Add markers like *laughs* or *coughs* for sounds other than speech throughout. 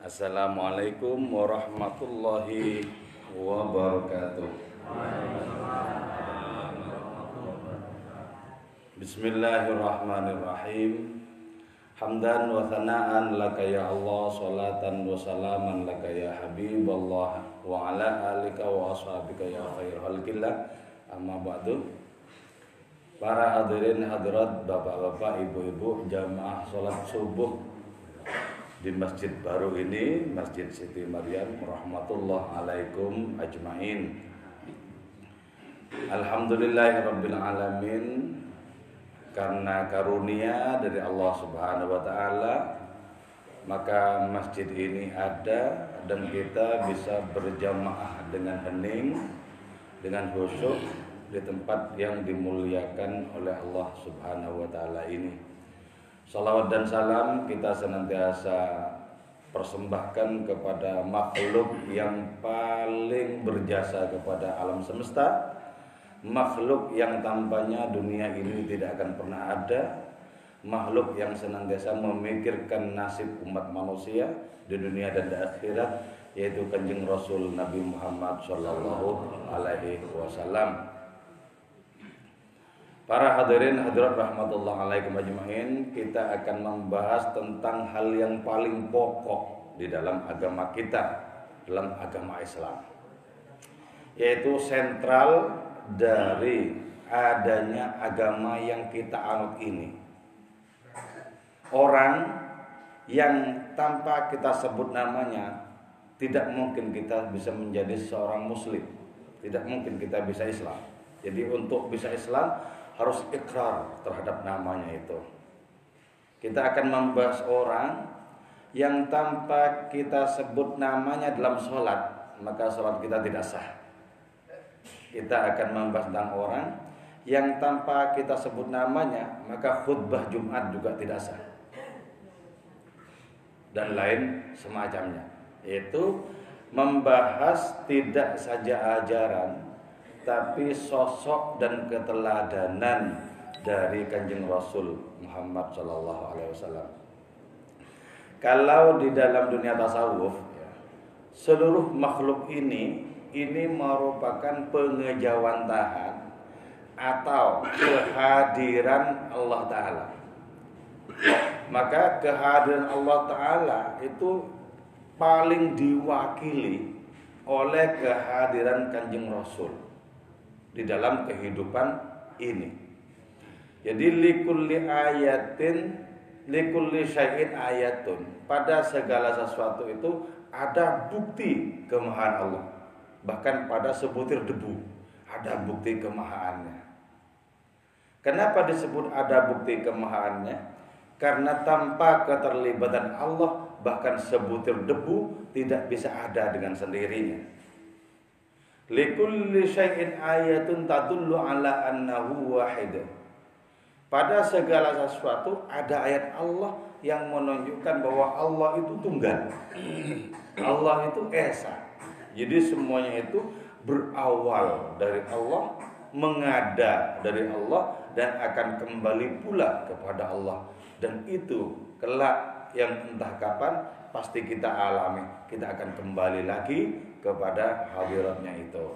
Assalamualaikum warahmatullahi wabarakatuh. Bismillahirrahmanirrahim. Hamdan wa thana'an laka ya Allah salatan wa salaman laka ya Habiballah wa ala alika wa ashabika ya khair khalqillah amma ba'du Para hadirin hadirat bapak-bapak ibu-ibu jamaah salat subuh di masjid baru ini Masjid Siti Maryam rahmatullah alaikum ajmain Alhamdulillahirabbil alamin karena karunia dari Allah Subhanahu wa taala maka masjid ini ada dan kita bisa berjamaah dengan hening dengan khusyuk di tempat yang dimuliakan oleh Allah Subhanahu wa taala ini. Salawat dan salam kita senantiasa persembahkan kepada makhluk yang paling berjasa kepada alam semesta makhluk yang tanpanya dunia ini tidak akan pernah ada makhluk yang senantiasa memikirkan nasib umat manusia di dunia dan di akhirat yaitu kanjeng Rasul Nabi Muhammad Shallallahu Alaihi Wasallam. Para hadirin hadirat rahmatullah alaikum ajmain, kita akan membahas tentang hal yang paling pokok di dalam agama kita, dalam agama Islam. Yaitu sentral dari adanya agama yang kita anut ini. Orang yang tanpa kita sebut namanya tidak mungkin kita bisa menjadi seorang muslim, tidak mungkin kita bisa Islam. Jadi untuk bisa Islam harus ikrar terhadap namanya itu. Kita akan membahas orang yang tanpa kita sebut namanya dalam sholat, maka sholat kita tidak sah. Kita akan membahas tentang orang yang tanpa kita sebut namanya, maka khutbah Jumat juga tidak sah. Dan lain semacamnya. Yaitu membahas tidak saja ajaran, tapi sosok dan keteladanan dari kanjeng Rasul Muhammad Shallallahu Alaihi Wasallam. Kalau di dalam dunia tasawuf, ya, seluruh makhluk ini ini merupakan pengejawantahan atau kehadiran Allah Taala. Maka kehadiran Allah Taala itu paling diwakili oleh kehadiran kanjeng Rasul di dalam kehidupan ini. Jadi likulli ayatin likulli syai'in ayatun. Pada segala sesuatu itu ada bukti kemahaan Allah. Bahkan pada sebutir debu ada bukti kemahaannya. Kenapa disebut ada bukti kemahaannya? Karena tanpa keterlibatan Allah bahkan sebutir debu tidak bisa ada dengan sendirinya. Likulli syai'in ayatun tadullu ala annahu wahid. Pada segala sesuatu ada ayat Allah yang menunjukkan bahwa Allah itu tunggal. *clears throat* Allah itu esa. Jadi semuanya itu berawal dari Allah, mengada dari Allah dan akan kembali pula kepada Allah. Dan itu kelak yang entah kapan pasti kita alami. Kita akan kembali lagi kepada hadiratnya itu.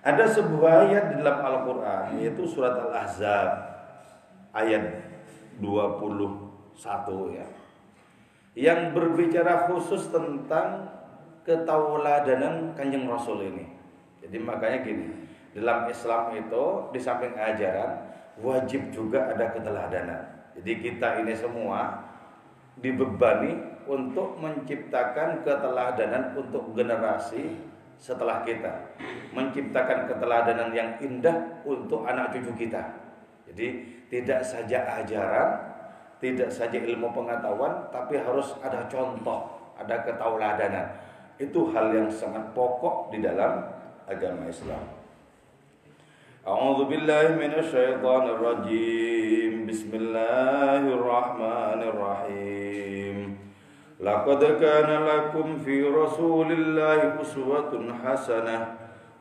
Ada sebuah ayat di dalam Al-Quran yaitu surat Al-Ahzab ayat 21 ya yang berbicara khusus tentang ketauladanan kanjeng Rasul ini. Jadi makanya gini, dalam Islam itu di samping ajaran wajib juga ada keteladanan. Jadi kita ini semua dibebani untuk menciptakan keteladanan untuk generasi setelah kita. Menciptakan keteladanan yang indah untuk anak cucu kita. Jadi tidak saja ajaran tidak saja ilmu pengetahuan tapi harus ada contoh ada ketauladanan. Itu hal yang sangat pokok di dalam agama Islam. A'udzu billahi minasyaitonir rajim Bismillahirrahmanirrahim لقد كان لكم في رسول الله أسوة حسنة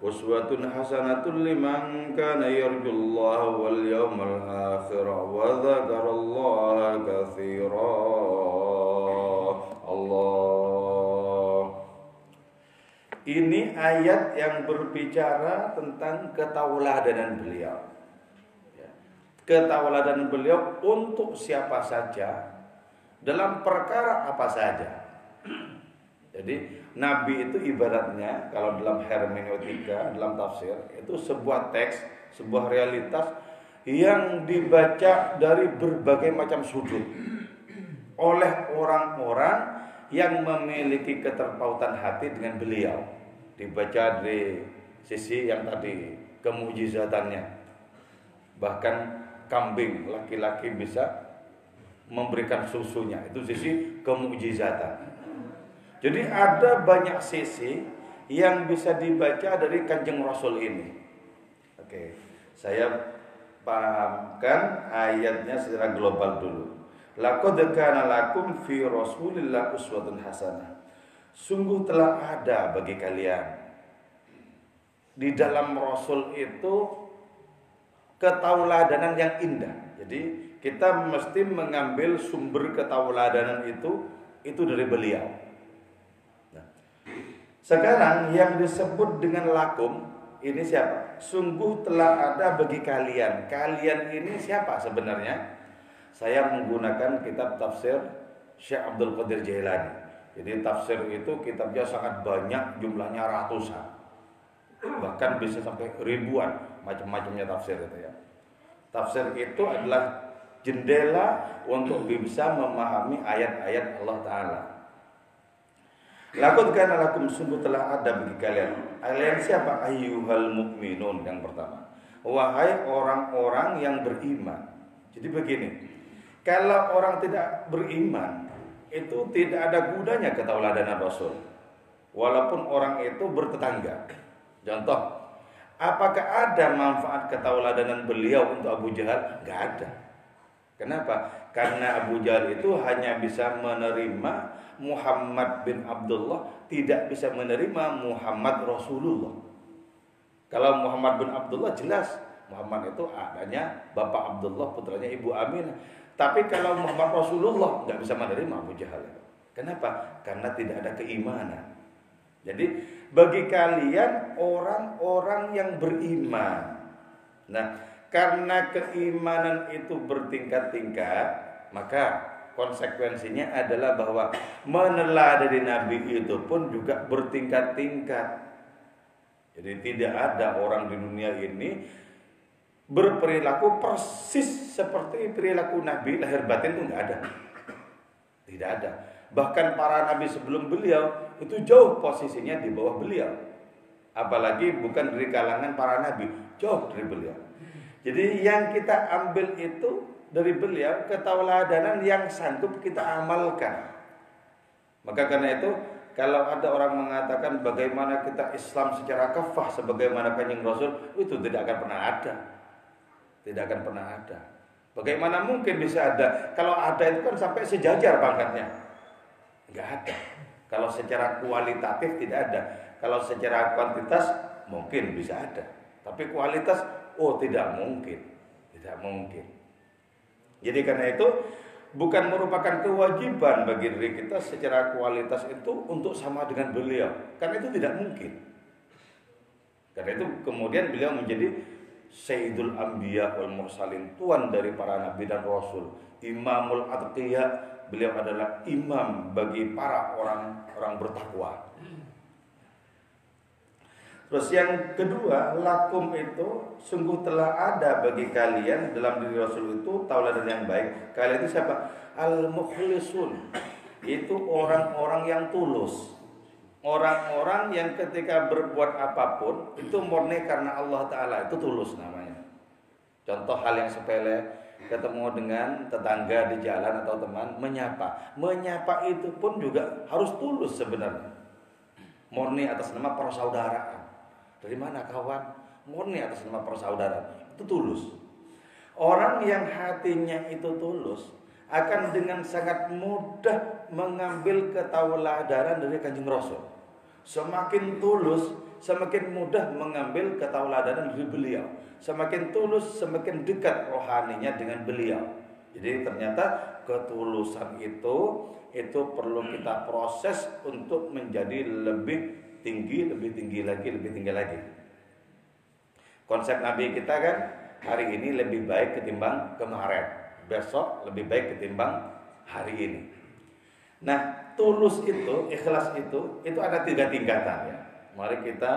أسوة حسنة لمن كان يرجو الله واليوم الآخر وذكر الله كثيرا. Allah Ini ayat yang berbicara tentang ketauladanan beliau. Ya. Ketauladanan beliau untuk siapa saja dalam perkara apa saja. Jadi Nabi itu ibaratnya kalau dalam hermeneutika, dalam tafsir itu sebuah teks, sebuah realitas yang dibaca dari berbagai macam sudut. Oleh orang-orang yang memiliki keterpautan hati dengan beliau. Dibaca dari sisi yang tadi kemujizatannya. Bahkan kambing laki-laki bisa memberikan susunya. Itu sisi kemujizatan. Jadi ada banyak sisi yang bisa dibaca dari kanjeng rasul ini. Oke saya pahamkan ayatnya secara global dulu. Laqad kana lakum fi rasulillah uswatun hasanah. Sungguh telah ada bagi kalian. Di dalam Rasul itu ketauladanan yang indah. Jadi kita mesti mengambil sumber ketauladanan itu itu dari beliau. Nah, sekarang yang disebut dengan lakum ini siapa? Sungguh telah ada bagi kalian. Kalian ini siapa sebenarnya? Saya menggunakan kitab tafsir Syekh Abdul Qadir Jailani. Jadi tafsir itu kitabnya sangat banyak, jumlahnya ratusan. Bahkan bisa sampai ribuan macam-macamnya tafsir itu ya. Tafsir itu adalah jendela untuk bisa memahami ayat-ayat Allah Ta'ala. Lakut kana lakum sungguh telah ada bagi kalian. Kalian siapa? Ayyuhal mukminun yang pertama. Wahai orang-orang yang beriman. Jadi begini, kalau orang tidak beriman, itu tidak ada gunanya ketauladanan Rasul. Walaupun orang itu bertetangga. Contoh, apakah ada manfaat ketauladanan beliau untuk Abu Jahal? Gak ada. Kenapa? Karena Abu Jahal itu hanya bisa menerima Muhammad bin Abdullah, tidak bisa menerima Muhammad Rasulullah. Kalau Muhammad bin Abdullah jelas Muhammad itu adanya Bapak Abdullah putranya Ibu Aminah. Tapi kalau Muhammad Rasulullah nggak bisa menerima Abu Jahal. Kenapa? Karena tidak ada keimanan. Jadi bagi kalian orang-orang yang beriman. Nah, karena keimanan itu bertingkat-tingkat, maka konsekuensinya adalah bahwa meneladani Nabi itu pun juga bertingkat-tingkat. Jadi tidak ada orang di dunia ini berperilaku persis seperti perilaku Nabi lahir batin itu nggak ada. Tidak ada. Bahkan para nabi sebelum beliau itu jauh posisinya di bawah beliau. Apalagi bukan dari kalangan para nabi, jauh dari beliau. Jadi yang kita ambil itu dari beliau ketauladanan yang sanggup kita amalkan. Maka karena itu kalau ada orang mengatakan bagaimana kita Islam secara kafah sebagaimana kanjeng Rasul itu tidak akan pernah ada. Tidak akan pernah ada. Bagaimana mungkin bisa ada? Kalau ada itu kan sampai sejajar pangkatnya. Enggak ada. Kalau secara kualitatif tidak ada. Kalau secara kuantitas mungkin bisa ada. Tapi kualitas oh tidak mungkin. Tidak mungkin. Jadi karena itu bukan merupakan kewajiban bagi diri kita secara kualitas itu untuk sama dengan beliau. Karena itu tidak mungkin. Karena itu kemudian beliau menjadi Sayyidul Anbiya wal Mursalin, tuan dari para nabi dan rasul, Imamul Atqiya, beliau adalah imam bagi para orang-orang bertakwa. Terus yang kedua, lakum itu sungguh telah ada bagi kalian dalam diri Rasul itu tauladan yang baik. Kalian itu siapa? Al-mukhlisun. Itu orang-orang yang tulus. Orang-orang yang ketika berbuat apa pun itu murni karena Allah Ta'ala itu tulus namanya. Contoh hal yang sepele, ketemu dengan tetangga di jalan atau teman, menyapa. Menyapa itu pun juga harus tulus sebenarnya. Murni atas nama persaudaraan. Dari mana kawan? Murni atas nama persaudaraan. Itu tulus. Orang yang hatinya itu tulus, akan dengan sangat mudah mengambil ketauladanan dari kanjeng Rasul. Semakin tulus, semakin mudah mengambil ketauladanan dari beliau. Semakin tulus, semakin dekat rohaninya dengan beliau. Jadi ternyata ketulusan itu itu perlu kita proses untuk menjadi lebih tinggi, lebih tinggi lagi, lebih tinggi lagi. Konsep Nabi kita kan hari ini lebih baik ketimbang kemarin, besok lebih baik ketimbang hari ini. Nah, tulus itu, ikhlas itu, itu ada tiga tingkatan ya. Mari kita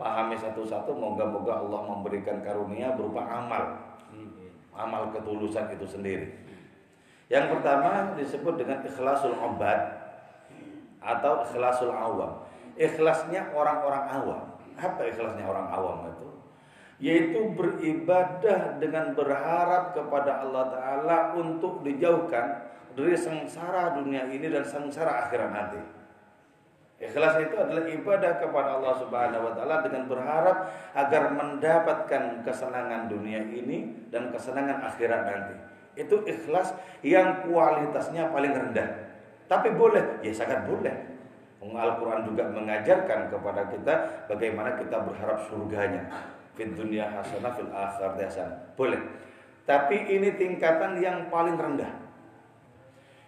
pahami satu-satu, moga-moga Allah memberikan karunia berupa amal, amal ketulusan itu sendiri. Yang pertama disebut dengan ikhlasul obad atau ikhlasul awam. Ikhlasnya orang-orang awam. Apa ikhlasnya orang awam itu? Yaitu beribadah dengan berharap kepada Allah Ta'ala untuk dijauhkan dari sengsara dunia ini dan sengsara akhirat nanti. Ikhlas itu adalah ibadah kepada Allah Subhanahu wa taala dengan berharap agar mendapatkan kesenangan dunia ini dan kesenangan akhirat nanti. Itu ikhlas yang kualitasnya paling rendah. Tapi boleh, ya sangat boleh. Al-Quran juga mengajarkan kepada kita bagaimana kita berharap surganya. Fit dunia hasanah fil akhir hasanah. Boleh. Tapi ini tingkatan yang paling rendah.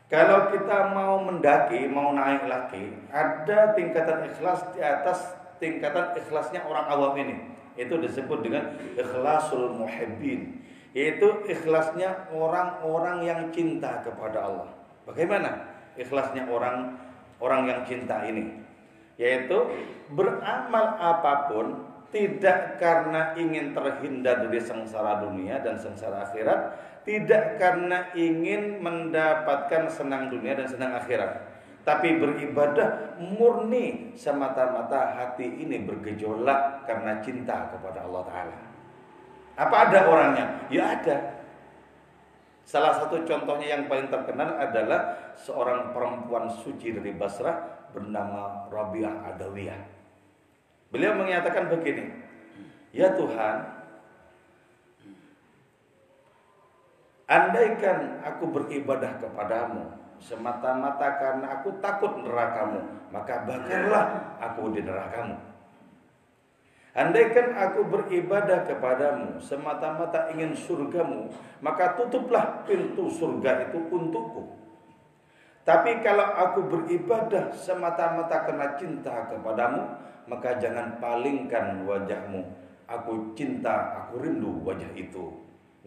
Kalau kita mau mendaki, mau naik lagi, ada tingkatan ikhlas di atas tingkatan ikhlasnya orang awam ini. Itu disebut dengan ikhlasul muhibbin. Yaitu ikhlasnya orang-orang yang cinta kepada Allah. Bagaimana ikhlasnya orang orang yang cinta ini? Yaitu beramal apa pun tidak karena ingin terhindar dari sengsara dunia dan sengsara akhirat, tidak karena ingin mendapatkan senang dunia dan senang akhirat, tapi beribadah murni semata-mata hati ini bergejolak karena cinta kepada Allah Ta'ala. Apa ada orangnya? Ya ada. Salah satu contohnya yang paling terkenal adalah seorang perempuan suci dari Basrah bernama Rabi'ah Adawiyah. Beliau menyatakan begini, Ya Tuhan, Andaikan aku beribadah kepadamu semata-mata karena aku takut nerakamu, maka bakarlah aku di nerakamu. Andaikan aku beribadah kepadamu semata-mata ingin surgamu, maka tutuplah pintu surga itu untukku. Tapi kalau aku beribadah semata-mata karena cinta kepadamu, maka jangan palingkan wajahmu. Aku cinta, aku rindu wajah itu.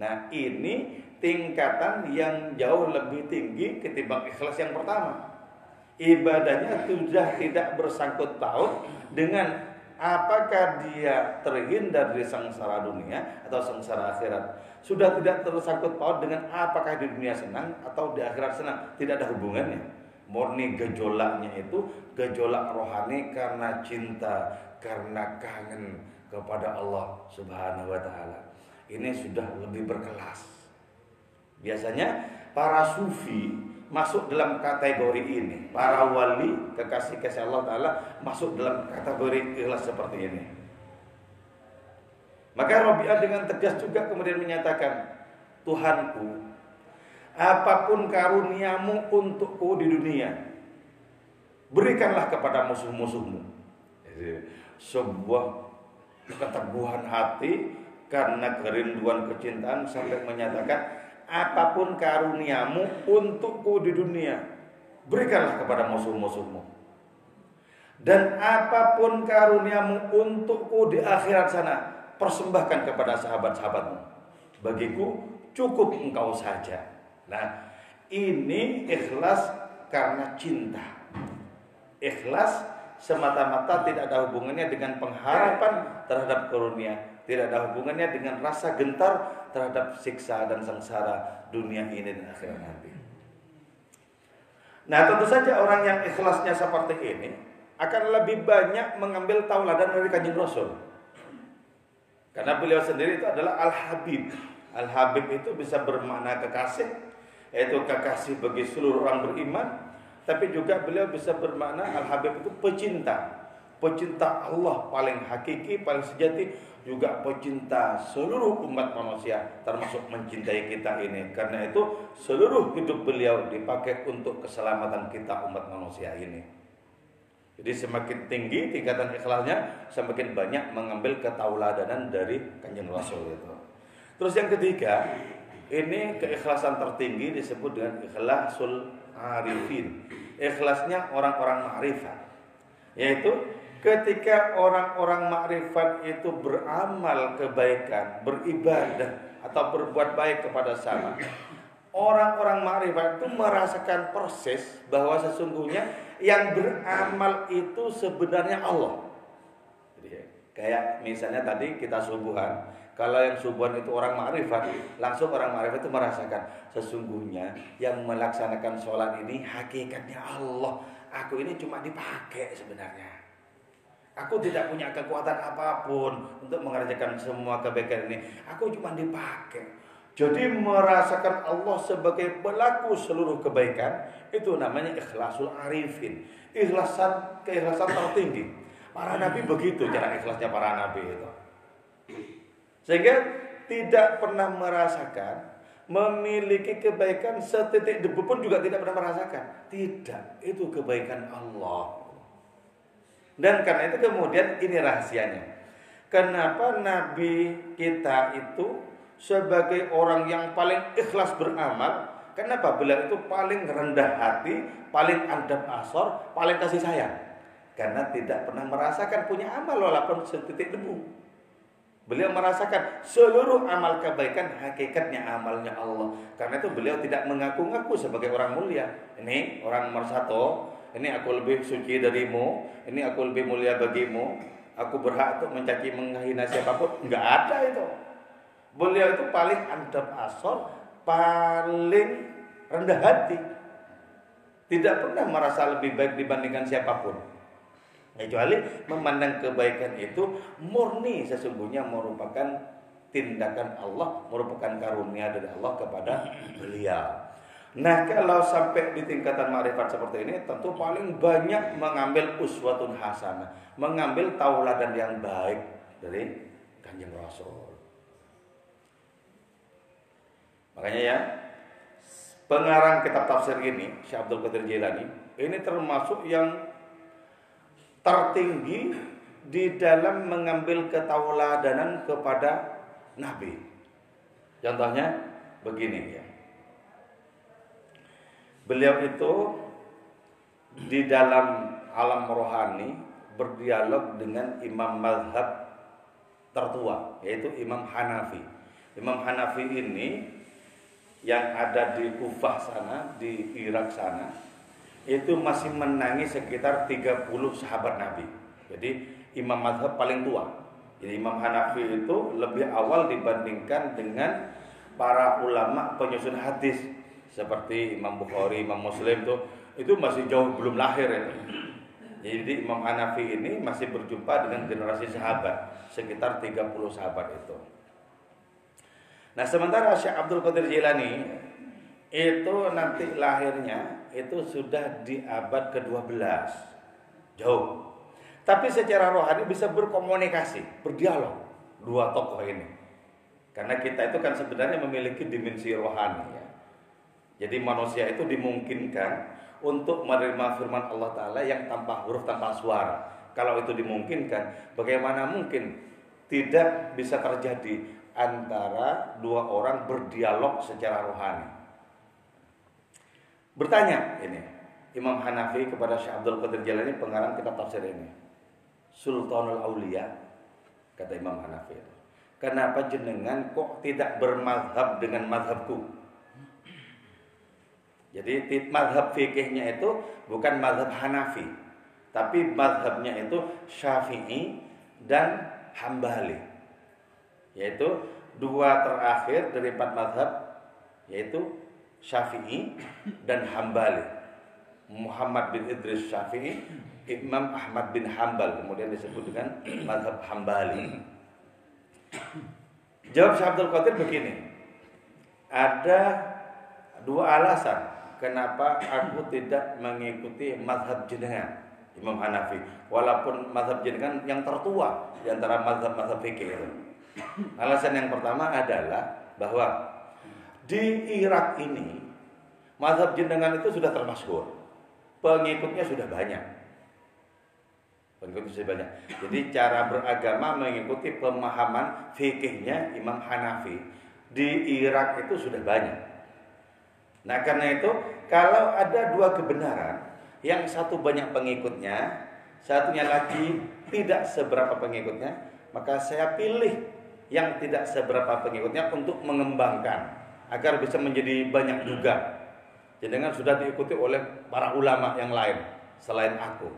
Nah ini tingkatan yang jauh lebih tinggi ketimbang ikhlas yang pertama. Ibadahnya sudah tidak bersangkut paut dengan apakah dia terhindar dari sengsara dunia atau sengsara akhirat. Sudah tidak tersangkut paut dengan apakah di dunia senang atau di akhirat senang. Tidak ada hubungannya. Murni gejolaknya itu gejolak rohani karena cinta, karena kangen kepada Allah Subhanahu wa taala ini sudah lebih berkelas. Biasanya para sufi masuk dalam kategori ini. Para wali kekasih kasih Allah Ta'ala masuk dalam kategori ikhlas seperti ini. Maka Rabi'ah dengan tegas juga kemudian menyatakan, Tuhanku, apa pun karuniamu untukku di dunia, berikanlah kepada musuh-musuhmu. Sebuah keteguhan hati karena kerinduan kecintaan sampai menyatakan apa pun karuniamu untukku di dunia berikanlah kepada musuh-musuhmu. Dan apa pun karuniamu untukku di akhirat sana persembahkan kepada sahabat-sahabatmu. Bagiku cukup engkau saja. Nah ini ikhlas karena cinta. Ikhlas semata-mata tidak ada hubungannya dengan pengharapan terhadap karunia tidak ada hubungannya dengan rasa gentar terhadap siksa dan sengsara dunia ini dan akhirat nanti. Nah tentu saja orang yang ikhlasnya seperti ini akan lebih banyak mengambil tauladan dari kanjeng Rasul. Karena beliau sendiri itu adalah Al-Habib. Al-Habib itu bisa bermakna kekasih, yaitu kekasih bagi seluruh orang beriman. Tapi juga beliau bisa bermakna Al-Habib itu pecinta. Pecinta Allah paling hakiki, paling sejati juga pecinta seluruh umat manusia termasuk mencintai kita ini. Karena itu seluruh hidup beliau dipakai untuk keselamatan kita umat manusia ini. Jadi semakin tinggi tingkatan ikhlasnya semakin banyak mengambil ketauladanan dari kanjeng rasul itu. Terus yang ketiga ini keikhlasan tertinggi disebut dengan ikhlasul arifin. Ikhlasnya orang-orang ma'rifat yaitu Ketika orang-orang makrifat itu beramal kebaikan, beribadah atau berbuat baik kepada sama, orang-orang makrifat itu merasakan proses bahwa sesungguhnya yang beramal itu sebenarnya Allah. Jadi, kayak misalnya tadi kita subuhan, kalau yang subuhan itu orang makrifat, langsung orang makrifat itu merasakan sesungguhnya yang melaksanakan sholat ini hakikatnya Allah. Aku ini cuma dipakai sebenarnya. Aku tidak punya kekuatan apa pun untuk mengerjakan semua kebaikan ini. Aku cuma dipakai. Jadi merasakan Allah sebagai pelaku seluruh kebaikan itu namanya ikhlasul arifin. Ikhlasan keikhlasan tertinggi. Para nabi begitu cara ikhlasnya para nabi itu. Sehingga tidak pernah merasakan memiliki kebaikan setitik debu pun juga tidak pernah merasakan. Tidak, itu kebaikan Allah. Dan karena itu kemudian ini rahasianya. Kenapa Nabi kita itu sebagai orang yang paling ikhlas beramal? Kenapa beliau itu paling rendah hati, paling adab asor, paling kasih sayang? Karena tidak pernah merasakan punya amal walaupun setitik debu. Beliau merasakan seluruh amal kebaikan hakikatnya amalnya Allah. Karena itu beliau tidak mengaku-ngaku sebagai orang mulia. Ini orang nomor satu, ini aku lebih suci darimu, ini aku lebih mulia bagimu, aku berhak untuk mencaci menghina siapa pun. Enggak ada itu. Beliau itu paling adab asor, paling rendah hati. Tidak pernah merasa lebih baik dibandingkan siapa pun. Kecuali memandang kebaikan itu murni sesungguhnya merupakan tindakan Allah, merupakan karunia dari Allah kepada beliau. Nah kalau sampai di tingkatan marifat seperti ini tentu paling banyak mengambil uswatun hasanah Mengambil tauladan yang baik dari kanjeng Rasul. Makanya ya pengarang kitab tafsir ini Syekh Abdul Qadir Jilani Ini termasuk yang tertinggi di dalam mengambil ketauladanan kepada Nabi. Contohnya begini ya Beliau itu di dalam alam rohani berdialog dengan imam mazhab tertua yaitu Imam Hanafi. Imam Hanafi ini yang ada di Kufah sana, di Irak sana, itu masih menangis sekitar 30 sahabat Nabi. Jadi imam mazhab paling tua. Jadi Imam Hanafi itu lebih awal dibandingkan dengan para ulama penyusun hadis seperti Imam Bukhari, Imam Muslim tuh itu masih jauh belum lahir ya. Jadi Imam Hanafi ini masih berjumpa dengan generasi sahabat, sekitar 30 sahabat itu. Nah, sementara Syekh Abdul Qadir Jilani itu nanti lahirnya itu sudah di abad ke-12. Jauh. Tapi secara rohani bisa berkomunikasi, berdialog dua tokoh ini. Karena kita itu kan sebenarnya memiliki dimensi rohani. Jadi manusia itu dimungkinkan untuk menerima firman Allah Ta'ala yang tanpa huruf, tanpa suara. Kalau itu dimungkinkan, bagaimana mungkin tidak bisa terjadi antara dua orang berdialog secara rohani? Bertanya ini Imam Hanafi kepada Syekh Abdul Qadir Jalani pengarang kitab tafsir ini. Sultanul Aulia kata Imam Hanafi. Kenapa jenengan kok tidak bermadhab dengan madhabku? Jadi madhab fikihnya itu bukan madhab Hanafi, tapi madhabnya itu Syafi'i dan Hambali, yaitu dua terakhir dari empat madhab, yaitu Syafi'i dan Hambali. Muhammad bin Idris Syafi'i, Imam Ahmad bin Hambal, kemudian disebut dengan madhab Hambali. Jawab Syekh Abdul Qadir begini, ada dua alasan kenapa aku tidak mengikuti mazhab jenengan Imam Hanafi walaupun mazhab jenengan yang tertua di antara mazhab-mazhab fikih itu. Alasan yang pertama adalah bahwa di Irak ini mazhab jenengan itu sudah termasyhur. Pengikutnya sudah banyak. Pengikutnya sudah banyak. Jadi cara beragama mengikuti pemahaman fikihnya Imam Hanafi di Irak itu sudah banyak. Nah karena itu kalau ada dua kebenaran yang satu banyak pengikutnya, satunya lagi tidak seberapa pengikutnya, maka saya pilih yang tidak seberapa pengikutnya untuk mengembangkan agar bisa menjadi banyak juga. Jangan sudah diikuti oleh para ulama yang lain selain aku.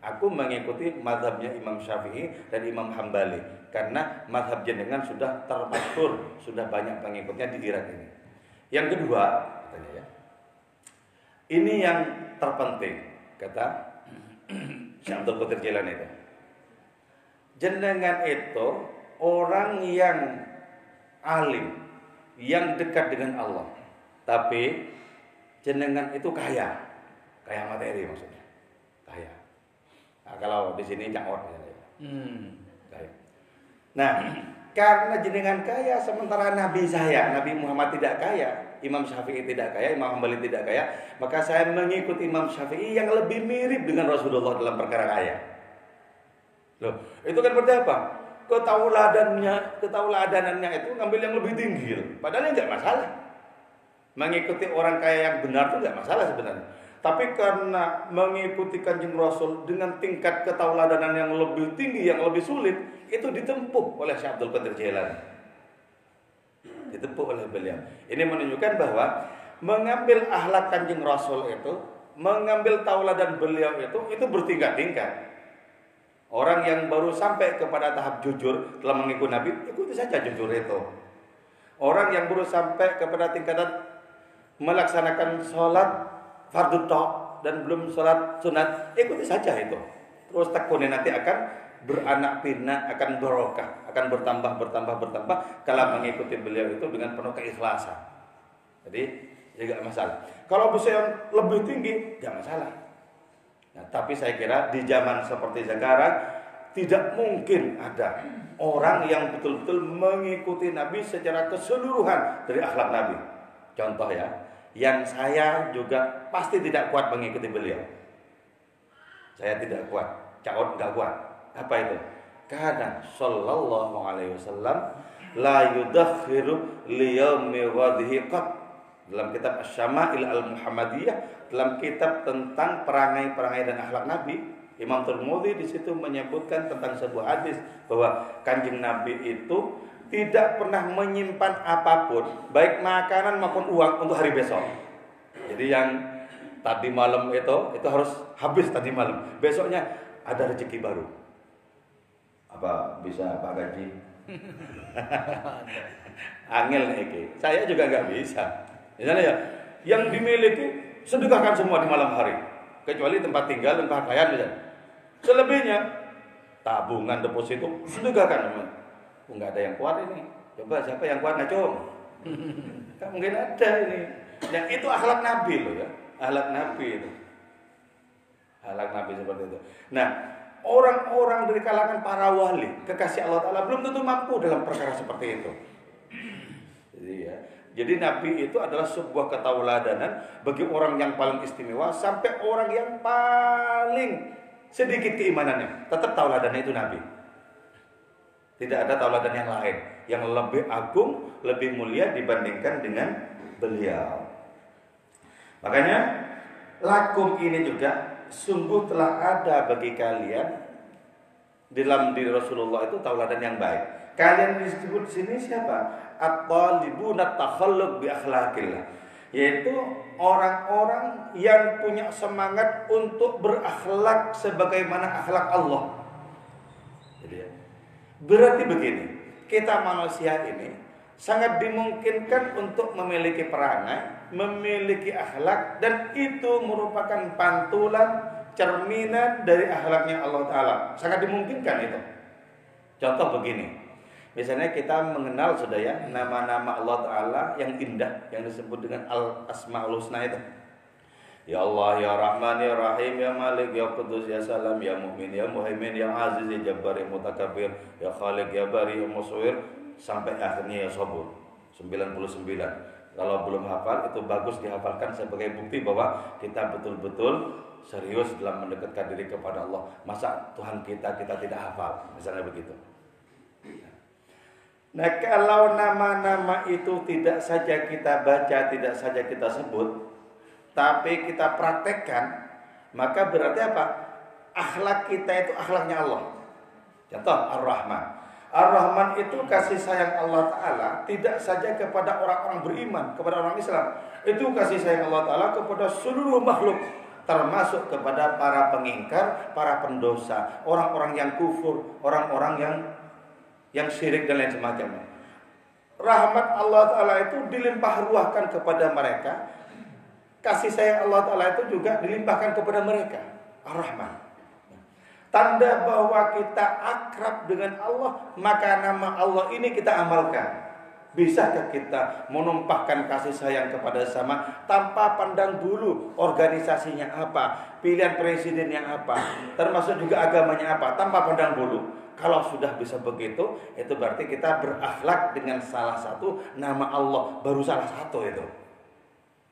Aku mengikuti madhabnya Imam Syafi'i dan Imam Hambali karena madhab jenengan sudah termasyhur, sudah banyak pengikutnya di Irak ini. Yang kedua, katanya ya. Ini yang terpenting, kata *clears throat* Syekh Abdul Qadir Jailani itu. Jenengan itu orang yang alim, yang dekat dengan Allah. Tapi jenengan itu kaya, kaya materi maksudnya, kaya. Nah, kalau di sini cakot ya. Hmm. Kaya. Nah, karena jenengan kaya sementara Nabi saya, Nabi Muhammad tidak kaya, Imam Syafi'i tidak kaya, Imam Hambali tidak kaya, maka saya mengikuti Imam Syafi'i yang lebih mirip dengan Rasulullah dalam perkara kaya. Loh, itu kan berarti apa? Ketauladannya, ketauladanannya itu ngambil yang lebih tinggi. Padahal enggak masalah. Mengikuti orang kaya yang benar itu enggak masalah sebenarnya. Tapi karena mengikuti kanjeng Rasul dengan tingkat ketauladanan yang lebih tinggi, yang lebih sulit, itu ditempuh oleh Syekh Abdul Qadir Jailani. Ditempuh oleh beliau. Ini menunjukkan bahwa mengambil ahlak kanjeng Rasul itu, mengambil tauladan beliau itu, itu bertingkat-tingkat. Orang yang baru sampai kepada tahap jujur telah mengikuti Nabi, ikuti saja jujur itu. Orang yang baru sampai kepada tingkatan melaksanakan sholat fardu tok dan belum sholat sunat, ikuti saja itu. Terus tekuni nanti akan beranak pinak, akan barokah, akan bertambah, bertambah, bertambah kalau mengikuti beliau itu dengan penuh keikhlasan. Jadi, gak masalah. Kalau bisa yang lebih tinggi, gak masalah. Nah, tapi saya kira di zaman seperti sekarang tidak mungkin ada orang yang betul-betul mengikuti Nabi secara keseluruhan dari akhlak Nabi. Contoh ya, yang saya juga pasti tidak kuat mengikuti beliau. Saya tidak kuat, caot nggak kuat. Apa itu? Karena Sallallahu Alaihi Wasallam la yudakhiru wadhihi dalam kitab Asy-Syama'il Al-Muhammadiyah dalam kitab tentang perangai-perangai dan akhlak Nabi Imam Tirmidzi di situ menyebutkan tentang sebuah hadis bahwa Kanjeng Nabi itu tidak pernah menyimpan apa pun, baik makanan maupun uang untuk hari besok. Jadi yang tadi malam itu itu harus habis tadi malam. Besoknya ada rezeki baru. Apa bisa Pak Gaji? *laughs* Angel nih Saya juga nggak bisa. Misalnya ya, yang dimiliki sedekahkan semua di malam hari, kecuali tempat tinggal dan pakaian misalnya. Selebihnya tabungan deposito sedekahkan nggak ada yang kuat ini. Coba siapa yang kuat ngacung? Mungkin ada ini. Dan itu akhlak Nabi loh ya. Akhlak Nabi itu. Akhlak Nabi seperti itu. Nah, orang-orang dari kalangan para wali, kekasih Allah Ta'ala belum tentu mampu dalam perkara seperti itu. Jadi ya. Jadi Nabi itu adalah sebuah ketauladanan bagi orang yang paling istimewa sampai orang yang paling sedikit keimanannya. Tetap tauladannya itu Nabi. Tidak ada tauladan yang lain yang lebih agung, lebih mulia dibandingkan dengan beliau. Makanya lakum ini juga sungguh telah ada bagi kalian dalam diri Rasulullah itu tauladan yang baik. Kalian disebut di sini siapa? At-talibuna takhalluq bi akhlaqillah. Yaitu orang-orang yang punya semangat untuk berakhlak sebagaimana akhlak Allah. Berarti begini, kita manusia ini sangat dimungkinkan untuk memiliki perangai, memiliki akhlak dan itu merupakan pantulan cerminan dari akhlaknya Allah Ta'ala. Sangat dimungkinkan itu. Contoh begini, misalnya kita mengenal sudah ya nama-nama Allah Ta'ala yang indah, yang disebut dengan Al-Asma'ul Husna itu. Ya Allah, Ya Rahman, Ya Rahim, Ya Malik, Ya Qudus, Ya Salam, Ya Mu'min, Ya Muhaimin, Ya Aziz, Ya Jabbar, Ya Mutakabir, Ya Khalik, Ya Bari, Ya Musawir, sampai akhirnya Ya Sabur. 99. Kalau belum hafal, itu bagus dihafalkan sebagai bukti bahwa kita betul-betul serius dalam mendekatkan diri kepada Allah. Masa Tuhan kita kita tidak hafal, misalnya begitu. Nah kalau nama-nama itu tidak saja kita baca, tidak saja kita sebut, tapi kita praktekkan, maka berarti apa? akhlak kita itu akhlaknya Allah. Contoh Ar-Rahman. Ar-Rahman itu kasih sayang Allah Ta'ala tidak saja kepada orang-orang beriman, kepada orang Islam. Itu kasih sayang Allah Ta'ala kepada seluruh makhluk. Termasuk kepada para pengingkar, para pendosa, orang-orang yang kufur, orang-orang yang yang syirik dan lain semacamnya. Rahmat Allah Ta'ala itu dilimpah ruahkan kepada mereka. Kasih sayang Allah Ta'ala itu juga dilimpahkan kepada mereka. Ar-Rahman. Tanda bahwa kita akrab dengan Allah, maka nama Allah ini kita amalkan. Bisakah kita menumpahkan kasih sayang kepada sama tanpa pandang bulu organisasinya apa, pilihan presidennya apa, termasuk juga agamanya apa, tanpa pandang bulu. Kalau sudah bisa begitu, itu berarti kita berakhlak dengan salah satu nama Allah, baru salah satu itu.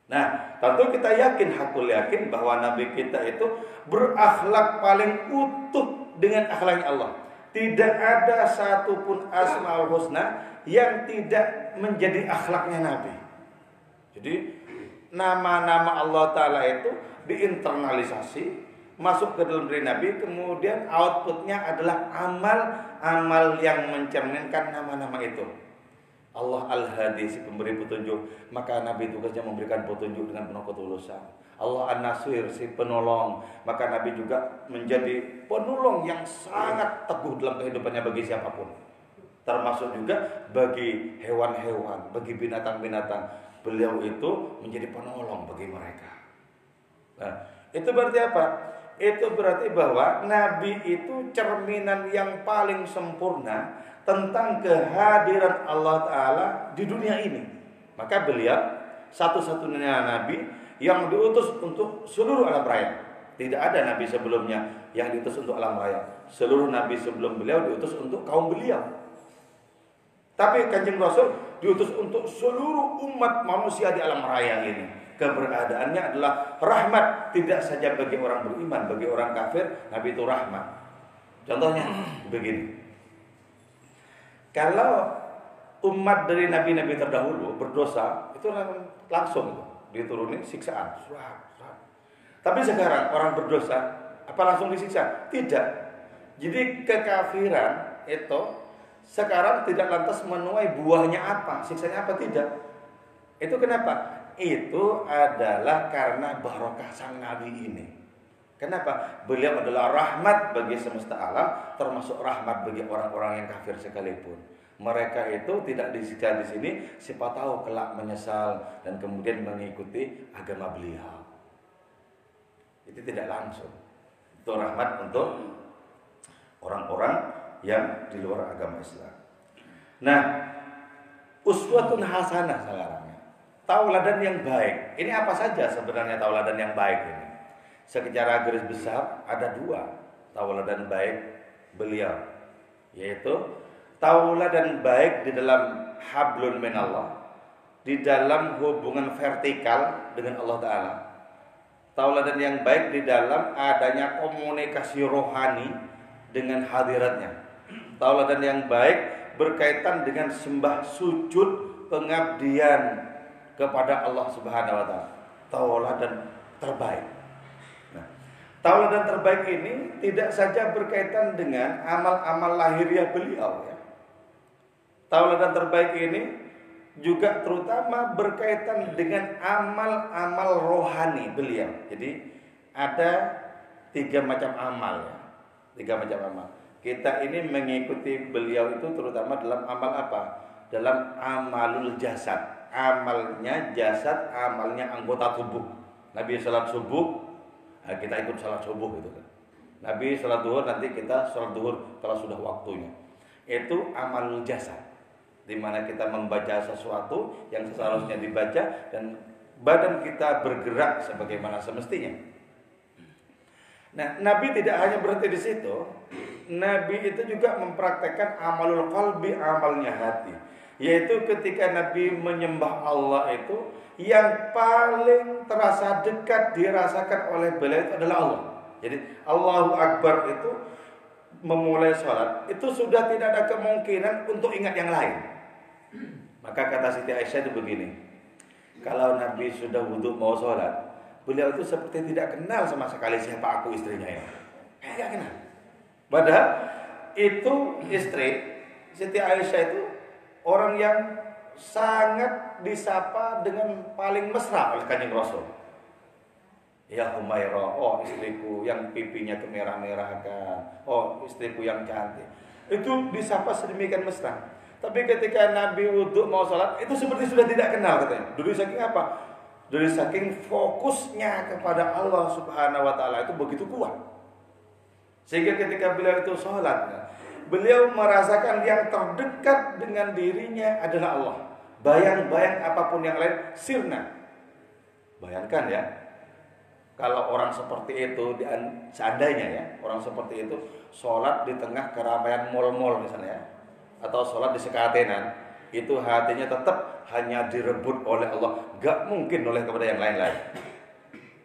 Nah, tentu kita yakin, hakul yakin bahwa Nabi kita itu berakhlak paling utuh dengan akhlaknya Allah. Tidak ada satupun asmaul husna yang tidak menjadi akhlaknya Nabi. Jadi nama-nama Allah Ta'ala itu diinternalisasi masuk ke dalam diri Nabi kemudian outputnya adalah amal-amal yang mencerminkan nama-nama itu. Allah Al-Hadi si pemberi petunjuk. Maka Nabi tugasnya memberikan petunjuk dengan penuh ketulusan. Allah An-Nasir si penolong. Maka Nabi juga menjadi penolong yang sangat teguh dalam kehidupannya bagi siapa pun. Termasuk juga bagi hewan-hewan bagi binatang-binatang. Beliau itu menjadi penolong bagi mereka. Nah itu berarti apa? Itu berarti bahwa Nabi itu cerminan yang paling sempurna tentang kehadiran Allah Ta'ala di dunia ini. Maka beliau satu-satunya Nabi yang diutus untuk seluruh alam raya. Tidak ada Nabi sebelumnya yang diutus untuk alam raya. Seluruh Nabi sebelum beliau diutus untuk kaum beliau. Tapi kanjeng Rasul diutus untuk seluruh umat manusia di alam raya ini. Keberadaannya adalah rahmat tidak saja bagi orang beriman, bagi orang kafir, Nabi itu rahmat. Contohnya begini. Kalau umat dari nabi-nabi terdahulu berdosa, itu langsung dituruni siksaan. Tapi sekarang orang berdosa, apa langsung disiksa? Tidak. Jadi kekafiran itu sekarang tidak lantas menuai buahnya apa, siksanya apa tidak. Itu kenapa? Itu adalah karena barokah sang nabi ini. Kenapa? Beliau adalah rahmat bagi semesta alam, termasuk rahmat bagi orang-orang yang kafir sekalipun. Mereka itu tidak disiksa di sini, siapa tahu kelak menyesal dan kemudian mengikuti agama beliau. Itu tidak langsung. Itu rahmat untuk orang-orang yang di luar agama Islam. Nah, uswatun hasanah sekarang. Tauladan yang baik. Ini apa saja sebenarnya tauladan yang baik ini? Secara garis besar ada dua tauladan baik beliau. Yaitu tauladan baik di dalam hablun minallah di dalam hubungan vertikal dengan Allah taala. Tauladan yang baik di dalam adanya komunikasi rohani dengan hadiratnya. Tauladan yang baik berkaitan dengan sembah sujud pengabdian kepada Allah Subhanahu wa taala. Tauladan terbaik Tauladan terbaik ini tidak saja berkaitan dengan amal-amal lahiriah beliau ya. Tauladan terbaik ini juga terutama berkaitan dengan amal-amal rohani beliau. Jadi ada tiga macam amal ya. Tiga macam amal. Kita ini mengikuti beliau itu terutama dalam amal apa? Dalam amalul jasad. Amalnya jasad, amalnya anggota tubuh. Nabi salat subuh nah, kita ikut sholat subuh gitu kan Nabi sholat duhur nanti kita sholat duhur kalau sudah waktunya itu amal jasa di mana kita membaca sesuatu yang seharusnya dibaca dan badan kita bergerak sebagaimana semestinya. Nah, Nabi tidak hanya berhenti di situ, Nabi itu juga mempraktekkan amalul qalbi, amalnya hati. Yaitu ketika Nabi menyembah Allah itu yang paling terasa dekat dirasakan oleh beliau itu adalah Allah. Jadi Allahu Akbar itu memulai sholat itu sudah tidak ada kemungkinan untuk ingat yang lain. Maka kata Siti Aisyah itu begini, kalau Nabi sudah wudhu mau sholat, beliau itu seperti tidak kenal sama sekali siapa aku istrinya ya. Eh, gak kenal. Padahal itu istri Siti Aisyah itu orang yang sangat disapa dengan paling mesra oleh kanjeng Rasul. Ya Humairah, oh istriku yang pipinya kemerah-merahan, oh istriku yang cantik. Itu disapa sedemikian mesra. Tapi ketika Nabi wudhu mau sholat, itu seperti sudah tidak kenal katanya. Dulu saking apa? Dulu saking fokusnya kepada Allah Subhanahu Wa Taala itu begitu kuat. Sehingga ketika beliau itu sholat, beliau merasakan yang terdekat dengan dirinya adalah Allah. Bayang-bayang apa pun yang lain sirna. Bayangkan ya, kalau orang seperti itu seandainya ya orang seperti itu sholat di tengah keramaian mall-mall misalnya ya, atau sholat di sekatenan itu hatinya tetap hanya direbut oleh Allah. Gak mungkin oleh kepada yang lain-lain.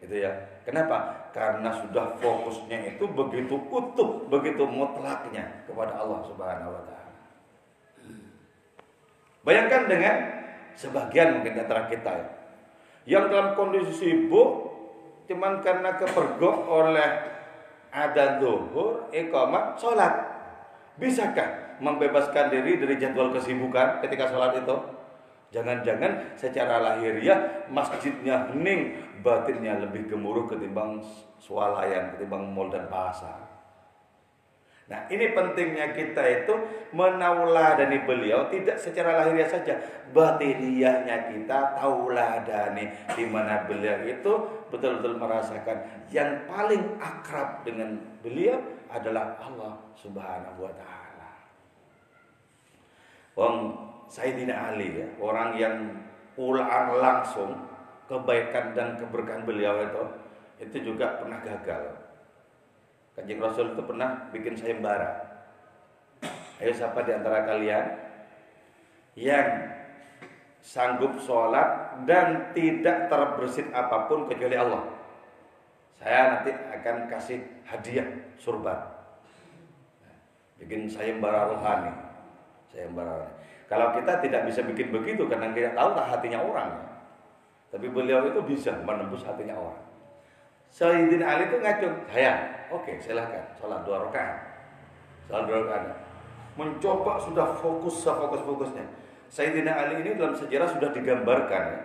Itu ya. Kenapa? Karena sudah fokusnya itu begitu utuh begitu mutlaknya kepada Allah subhanahu wa taala bayangkan dengan sebagian mungkin antara kita ya yang dalam kondisi sibuk cuman karena kepergok oleh ada zuhur, iqamat, sholat. Bisakah membebaskan diri dari jadwal kesibukan ketika sholat itu? Jangan-jangan secara lahiriah masjidnya hening, batinnya lebih gemuruh ketimbang swalayan, ketimbang mall dan pasar. Nah ini pentingnya kita itu menauladani beliau tidak secara lahiriah saja. Batiniahnya kita tauladani di mana beliau itu betul-betul merasakan Yang paling akrab dengan beliau adalah Allah subhanahu wa ta'ala. Wong Sayyidina Ali ya, orang yang pulang langsung kebaikan dan keberkahan beliau itu Itu juga pernah gagal Kanjeng Rasul itu pernah bikin sayembara. Ayo siapa di antara kalian yang sanggup sholat dan tidak terbersit apa pun kecuali Allah. Saya nanti akan kasih hadiah surban. Bikin sayembara rohani. Sayembara rohani. Kalau kita tidak bisa bikin begitu karena kita tahu tak hatinya orang. Tapi beliau itu bisa menembus hatinya orang. Sayyidina Ali itu ngacung, saya Oke, silahkan. Sholat dua rakaat. Sholat dua rakaat. Mencoba sudah fokus sefokus-fokusnya. Sayyidina Ali ini dalam sejarah sudah digambarkan ya,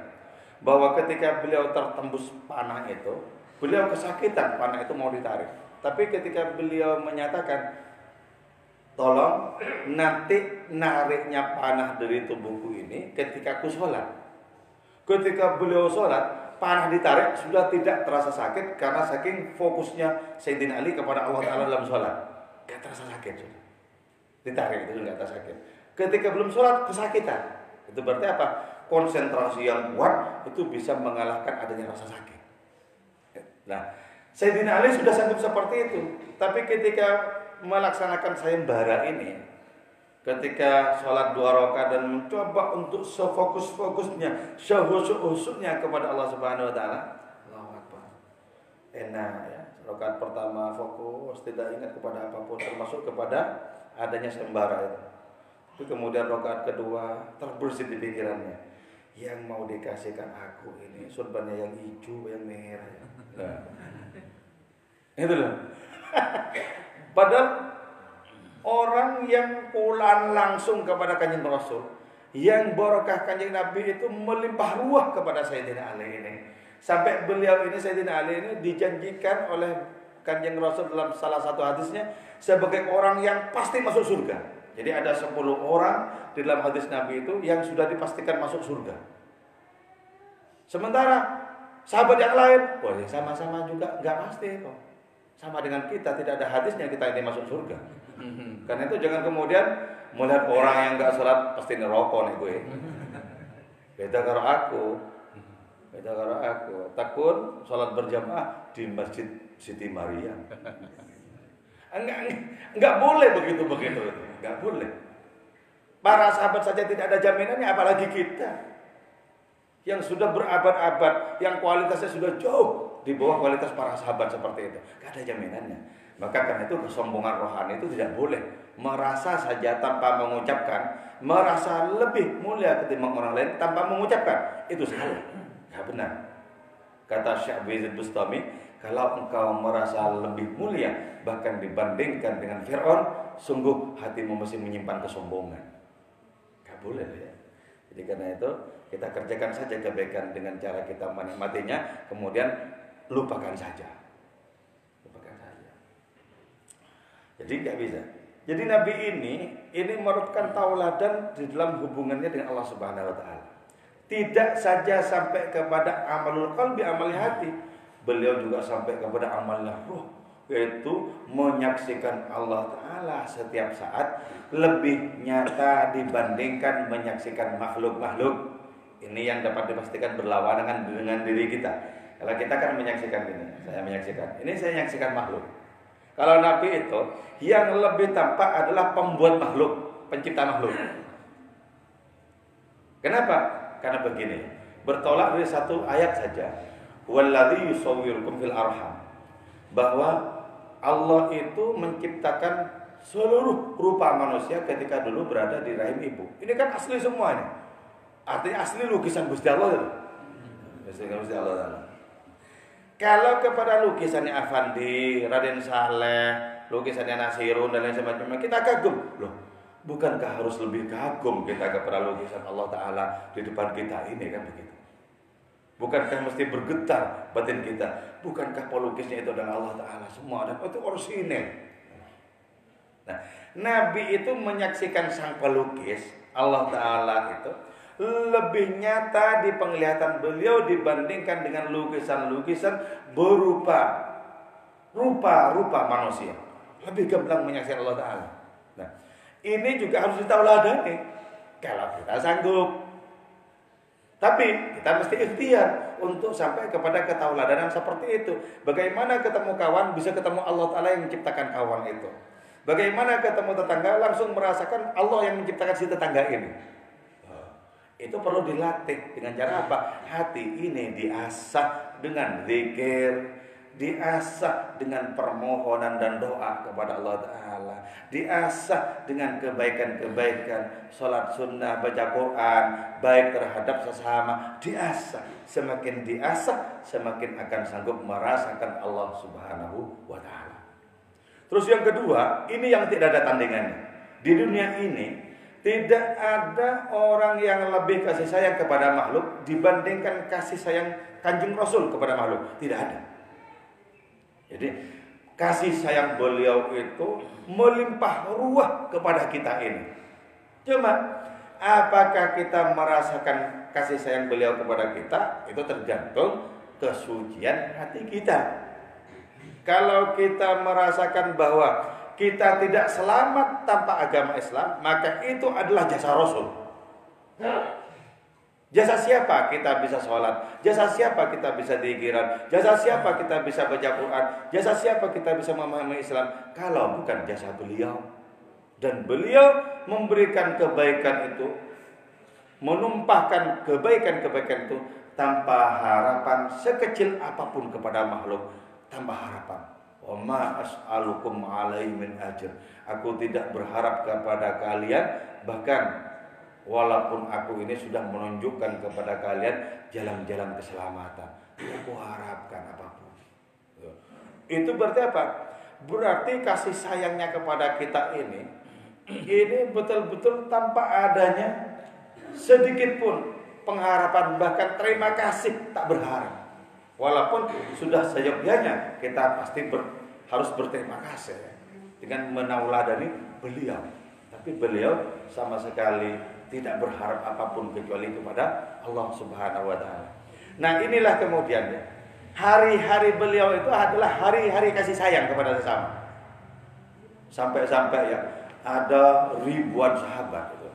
bahwa ketika beliau tertembus panah itu, beliau kesakitan panah itu mau ditarik. Tapi ketika beliau menyatakan, tolong nanti nariknya panah dari tubuhku ini ketika aku sholat. Ketika beliau sholat, panah ditarik sudah tidak terasa sakit karena saking fokusnya Sayyidina Ali kepada Allah Taala dalam sholat. Gak terasa sakit sudah. Ditarik itu nggak terasa sakit. Ketika belum sholat kesakitan. Itu berarti apa? Konsentrasi yang kuat itu bisa mengalahkan adanya rasa sakit. Nah, Sayyidina Ali sudah sanggup seperti itu. Tapi ketika melaksanakan sayembara ini, ketika sholat dua rakaat dan mencoba untuk sefokus-fokusnya, sehusu-husunya kepada Allah Subhanahu wa taala. Enak ya. Rakaat pertama fokus, tidak ingat kepada apa pun termasuk kepada adanya sembara itu. Tapi kemudian rakaat kedua terbersih di pikirannya. Yang mau dikasihkan aku ini surbannya yang hijau, yang merah. Nah. Itu loh. *laughs* Padahal orang yang pulang langsung kepada kanjeng Rasul yang barokah kanjeng Nabi itu melimpah ruah kepada Sayyidina Ali ini. Sampai beliau ini Sayyidina Ali ini dijanjikan oleh kanjeng Rasul dalam salah satu hadisnya sebagai orang yang pasti masuk surga. Jadi ada 10 orang di dalam hadis Nabi itu yang sudah dipastikan masuk surga. Sementara sahabat yang lain wah sama-sama juga nggak pasti kok. Sama dengan kita tidak ada hadisnya kita ini masuk surga Mhm. Karena itu jangan kemudian melihat orang yang nggak sholat pasti ngerokok nih gue. Beda karo aku. Beda karo aku. Takut sholat berjamaah di masjid Siti Maria. Enggak, enggak boleh begitu begitu. Enggak boleh. Para sahabat saja tidak ada jaminannya, apalagi kita yang sudah berabad-abad, yang kualitasnya sudah jauh di bawah kualitas para sahabat seperti itu. Gak ada jaminannya. Maka karena itu kesombongan rohani itu tidak boleh merasa saja tanpa mengucapkan, merasa lebih mulia ketimbang orang lain tanpa mengucapkan. Itu salah. Tidak benar. Kata Syekh Bizid Bustami, kalau engkau merasa lebih mulia bahkan dibandingkan dengan Fir'aun, sungguh hatimu masih menyimpan kesombongan. Gak boleh ya. Jadi karena itu kita kerjakan saja kebaikan dengan cara kita menikmatinya, kemudian lupakan saja. Lupakan saja. Jadi nggak bisa. Jadi Nabi ini ini merupakan tauladan di dalam hubungannya dengan Allah Subhanahu wa taala. Tidak saja sampai kepada amalul qalbi, amal hati. Beliau juga sampai kepada amalnya roh, yaitu menyaksikan Allah Ta'ala setiap saat lebih nyata dibandingkan menyaksikan makhluk-makhluk. Ini yang dapat dipastikan berlawanan dengan diri kita. Kalau kita kan menyaksikan ini, saya menyaksikan. Ini saya menyaksikan makhluk. Kalau Nabi itu yang lebih tampak adalah pembuat makhluk, pencipta makhluk. Kenapa? Karena begini, bertolak dari satu ayat saja. Walladzi yusawwirukum fil arham. Bahwa Allah itu menciptakan seluruh rupa manusia ketika dulu berada di rahim ibu. Ini kan asli semuanya. Artinya asli lukisan Gusti Allah itu. Gusti Allah. Kalau kepada lukisannya Avandi, Raden Saleh, lukisannya Nasirun dan lain sebagainya, kita kagum. Loh, Bukankah harus lebih kagum kita kepada lukisan Allah Ta'ala di depan kita ini kan begitu? Bukankah mesti bergetar batin kita? Bukankah pelukisnya itu adalah Allah Ta'ala semua dan itu orsinil? Nah, Nabi itu menyaksikan sang pelukis Allah Ta'ala itu lebih nyata di penglihatan beliau dibandingkan dengan lukisan-lukisan berupa rupa-rupa manusia. Lebih gamblang menyaksikan Allah Ta'ala. Nah, ini juga harus ditauladani kalau kita sanggup. Tapi kita mesti ikhtiar untuk sampai kepada ketauladanan seperti itu. Bagaimana ketemu kawan bisa ketemu Allah Ta'ala yang menciptakan kawan itu. Bagaimana ketemu tetangga langsung merasakan Allah yang menciptakan si tetangga ini. Itu perlu dilatih. Dengan cara apa? Hati ini diasah dengan zikir, diasah dengan permohonan dan doa kepada Allah Ta'ala diasah dengan kebaikan-kebaikan sholat sunnah, baca Quran baik terhadap sesama diasah. Semakin diasah semakin akan sanggup merasakan Allah Subhanahu wa Ta'ala. Terus yang kedua ini yang tidak ada tandingannya. Di dunia ini tidak ada orang yang lebih kasih sayang kepada makhluk dibandingkan kasih sayang kanjeng Rasul kepada makhluk tidak ada jadi kasih sayang beliau itu melimpah ruah kepada kita ini. Cuma apakah kita merasakan kasih sayang beliau kepada kita itu tergantung kesucian hati kita. Kalau kita merasakan bahwa kita tidak selamat tanpa agama Islam, maka itu adalah jasa Rasul. Jasa siapa kita bisa sholat? Jasa siapa kita bisa dikiran? Jasa siapa kita bisa baca Quran? Jasa siapa kita bisa memahami Islam? Kalau bukan jasa beliau. Dan beliau memberikan kebaikan itu, menumpahkan kebaikan-kebaikan itu tanpa harapan sekecil apa pun kepada makhluk, tanpa harapan. Wa as'alukum alaihi min ajr. Aku tidak berharap kepada kalian bahkan Walaupun aku ini sudah menunjukkan kepada kalian jalan-jalan keselamatan. Aku harapkan apa pun. Itu berarti apa? Berarti kasih sayangnya kepada kita ini ini betul-betul tanpa adanya sedikit pun pengharapan bahkan terima kasih tak berharap. Walaupun sudah seyogyanya kita pasti ber, harus berterima kasih dengan menauladani beliau. Tapi beliau sama sekali tidak berharap apa pun kecuali kepada Allah Subhanahu wa taala. Nah, inilah kemudian ya. Hari-hari beliau itu adalah hari-hari kasih sayang kepada sesama. Sampai-sampai ya ada ribuan sahabat itu.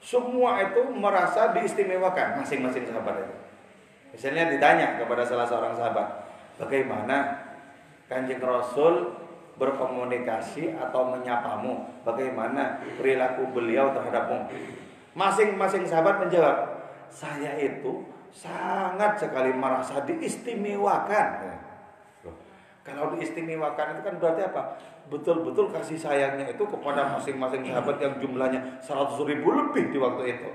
Semua itu merasa diistimewakan masing-masing sahabat itu. Misalnya ditanya kepada salah seorang sahabat, bagaimana Kanjeng Rasul berkomunikasi atau menyapamu? Bagaimana perilaku beliau terhadapmu? Masing-masing sahabat menjawab, saya itu sangat sekali merasa diistimewakan. Kalau diistimewakan itu kan berarti apa? Betul-betul kasih sayangnya itu kepada masing-masing sahabat yang jumlahnya 100 ribu lebih di waktu itu.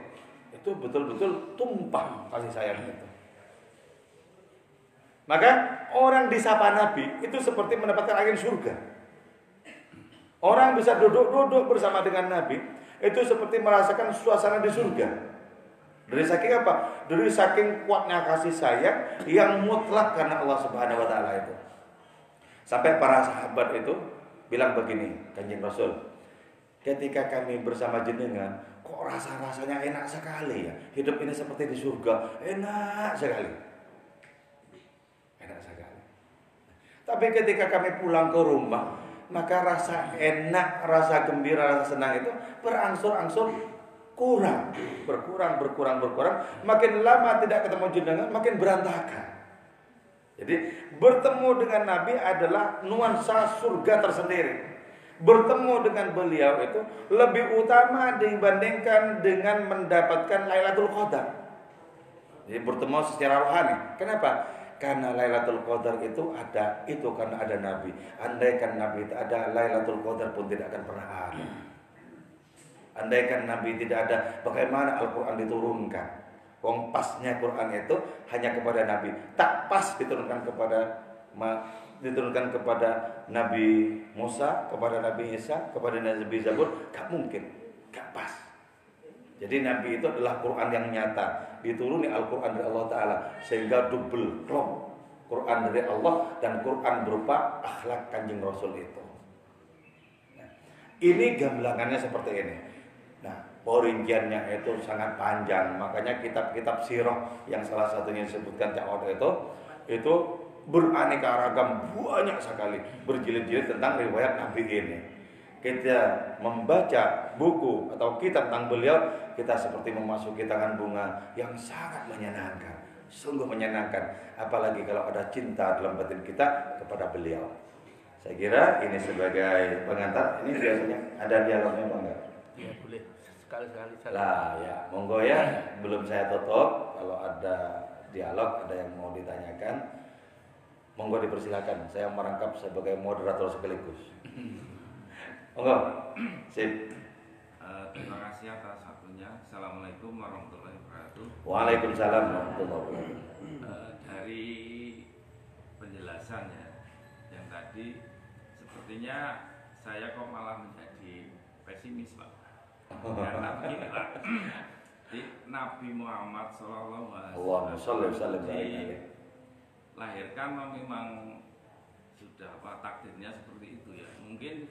Itu betul-betul tumpah kasih sayangnya itu. Maka orang disapa Nabi itu seperti mendapatkan angin surga. Orang bisa duduk-duduk bersama dengan Nabi itu seperti merasakan suasana di surga. Dari saking apa? Dari saking kuatnya kasih sayang yang mutlak karena Allah Subhanahu wa taala itu. Sampai para sahabat itu bilang begini, Kanjeng Rasul, ketika kami bersama jenengan, kok rasa-rasanya enak sekali ya. Hidup ini seperti di surga, enak sekali. Enak sekali. Tapi ketika kami pulang ke rumah, maka rasa enak, rasa gembira, rasa senang itu berangsur-angsur kurang, berkurang, berkurang, berkurang. Makin lama tidak ketemu jenengan, makin berantakan. Jadi bertemu dengan Nabi adalah nuansa surga tersendiri. Bertemu dengan beliau itu lebih utama dibandingkan dengan mendapatkan Lailatul Qadar. Jadi bertemu secara rohani. Kenapa? Karena Lailatul Qadar itu ada itu karena ada Nabi. Andaikan Nabi itu ada Lailatul Qadar pun tidak akan pernah ada. Andaikan Nabi tidak ada, bagaimana Al-Quran diturunkan? Wong pasnya Quran itu hanya kepada Nabi. Tak pas diturunkan kepada diturunkan kepada Nabi Musa, kepada Nabi Isa, kepada Nabi Zabur, gak mungkin, gak pas. Jadi Nabi itu adalah Quran yang nyata, dituruni Al-Quran dari Allah Taala sehingga double klop Quran dari Allah dan Quran berupa akhlak kanjeng Rasul itu. Nah, ini gamblangannya seperti ini. Nah, perinciannya itu sangat panjang. Makanya kitab-kitab sirah yang salah satunya disebutkan Cak itu itu beraneka ragam banyak sekali berjilid-jilid tentang riwayat Nabi ini. Kita membaca buku atau kitab tentang beliau, kita seperti memasuki tangan bunga yang sangat menyenangkan, sungguh menyenangkan. Apalagi kalau ada cinta dalam batin kita kepada beliau. Saya kira ini sebagai pengantar. Ini biasanya ada dialognya apa enggak? Ya boleh sekali-sekali. Lah ya, monggo ya. Belum saya tutup. Kalau ada dialog, ada yang mau ditanyakan, monggo dipersilakan. Saya merangkap sebagai moderator sekaligus. *laughs* Monggo. Sip. Uh, terima kasih atas waktunya. Assalamualaikum warahmatullahi wabarakatuh. Waalaikumsalam warahmatullahi wabarakatuh. Uh, dari penjelasannya yang tadi, sepertinya saya kok malah menjadi pesimis, Pak. Karena begini Pak, di Nabi Muhammad Sallallahu Alaihi Wasallam dilahirkan memang sudah apa takdirnya seperti itu ya. Mungkin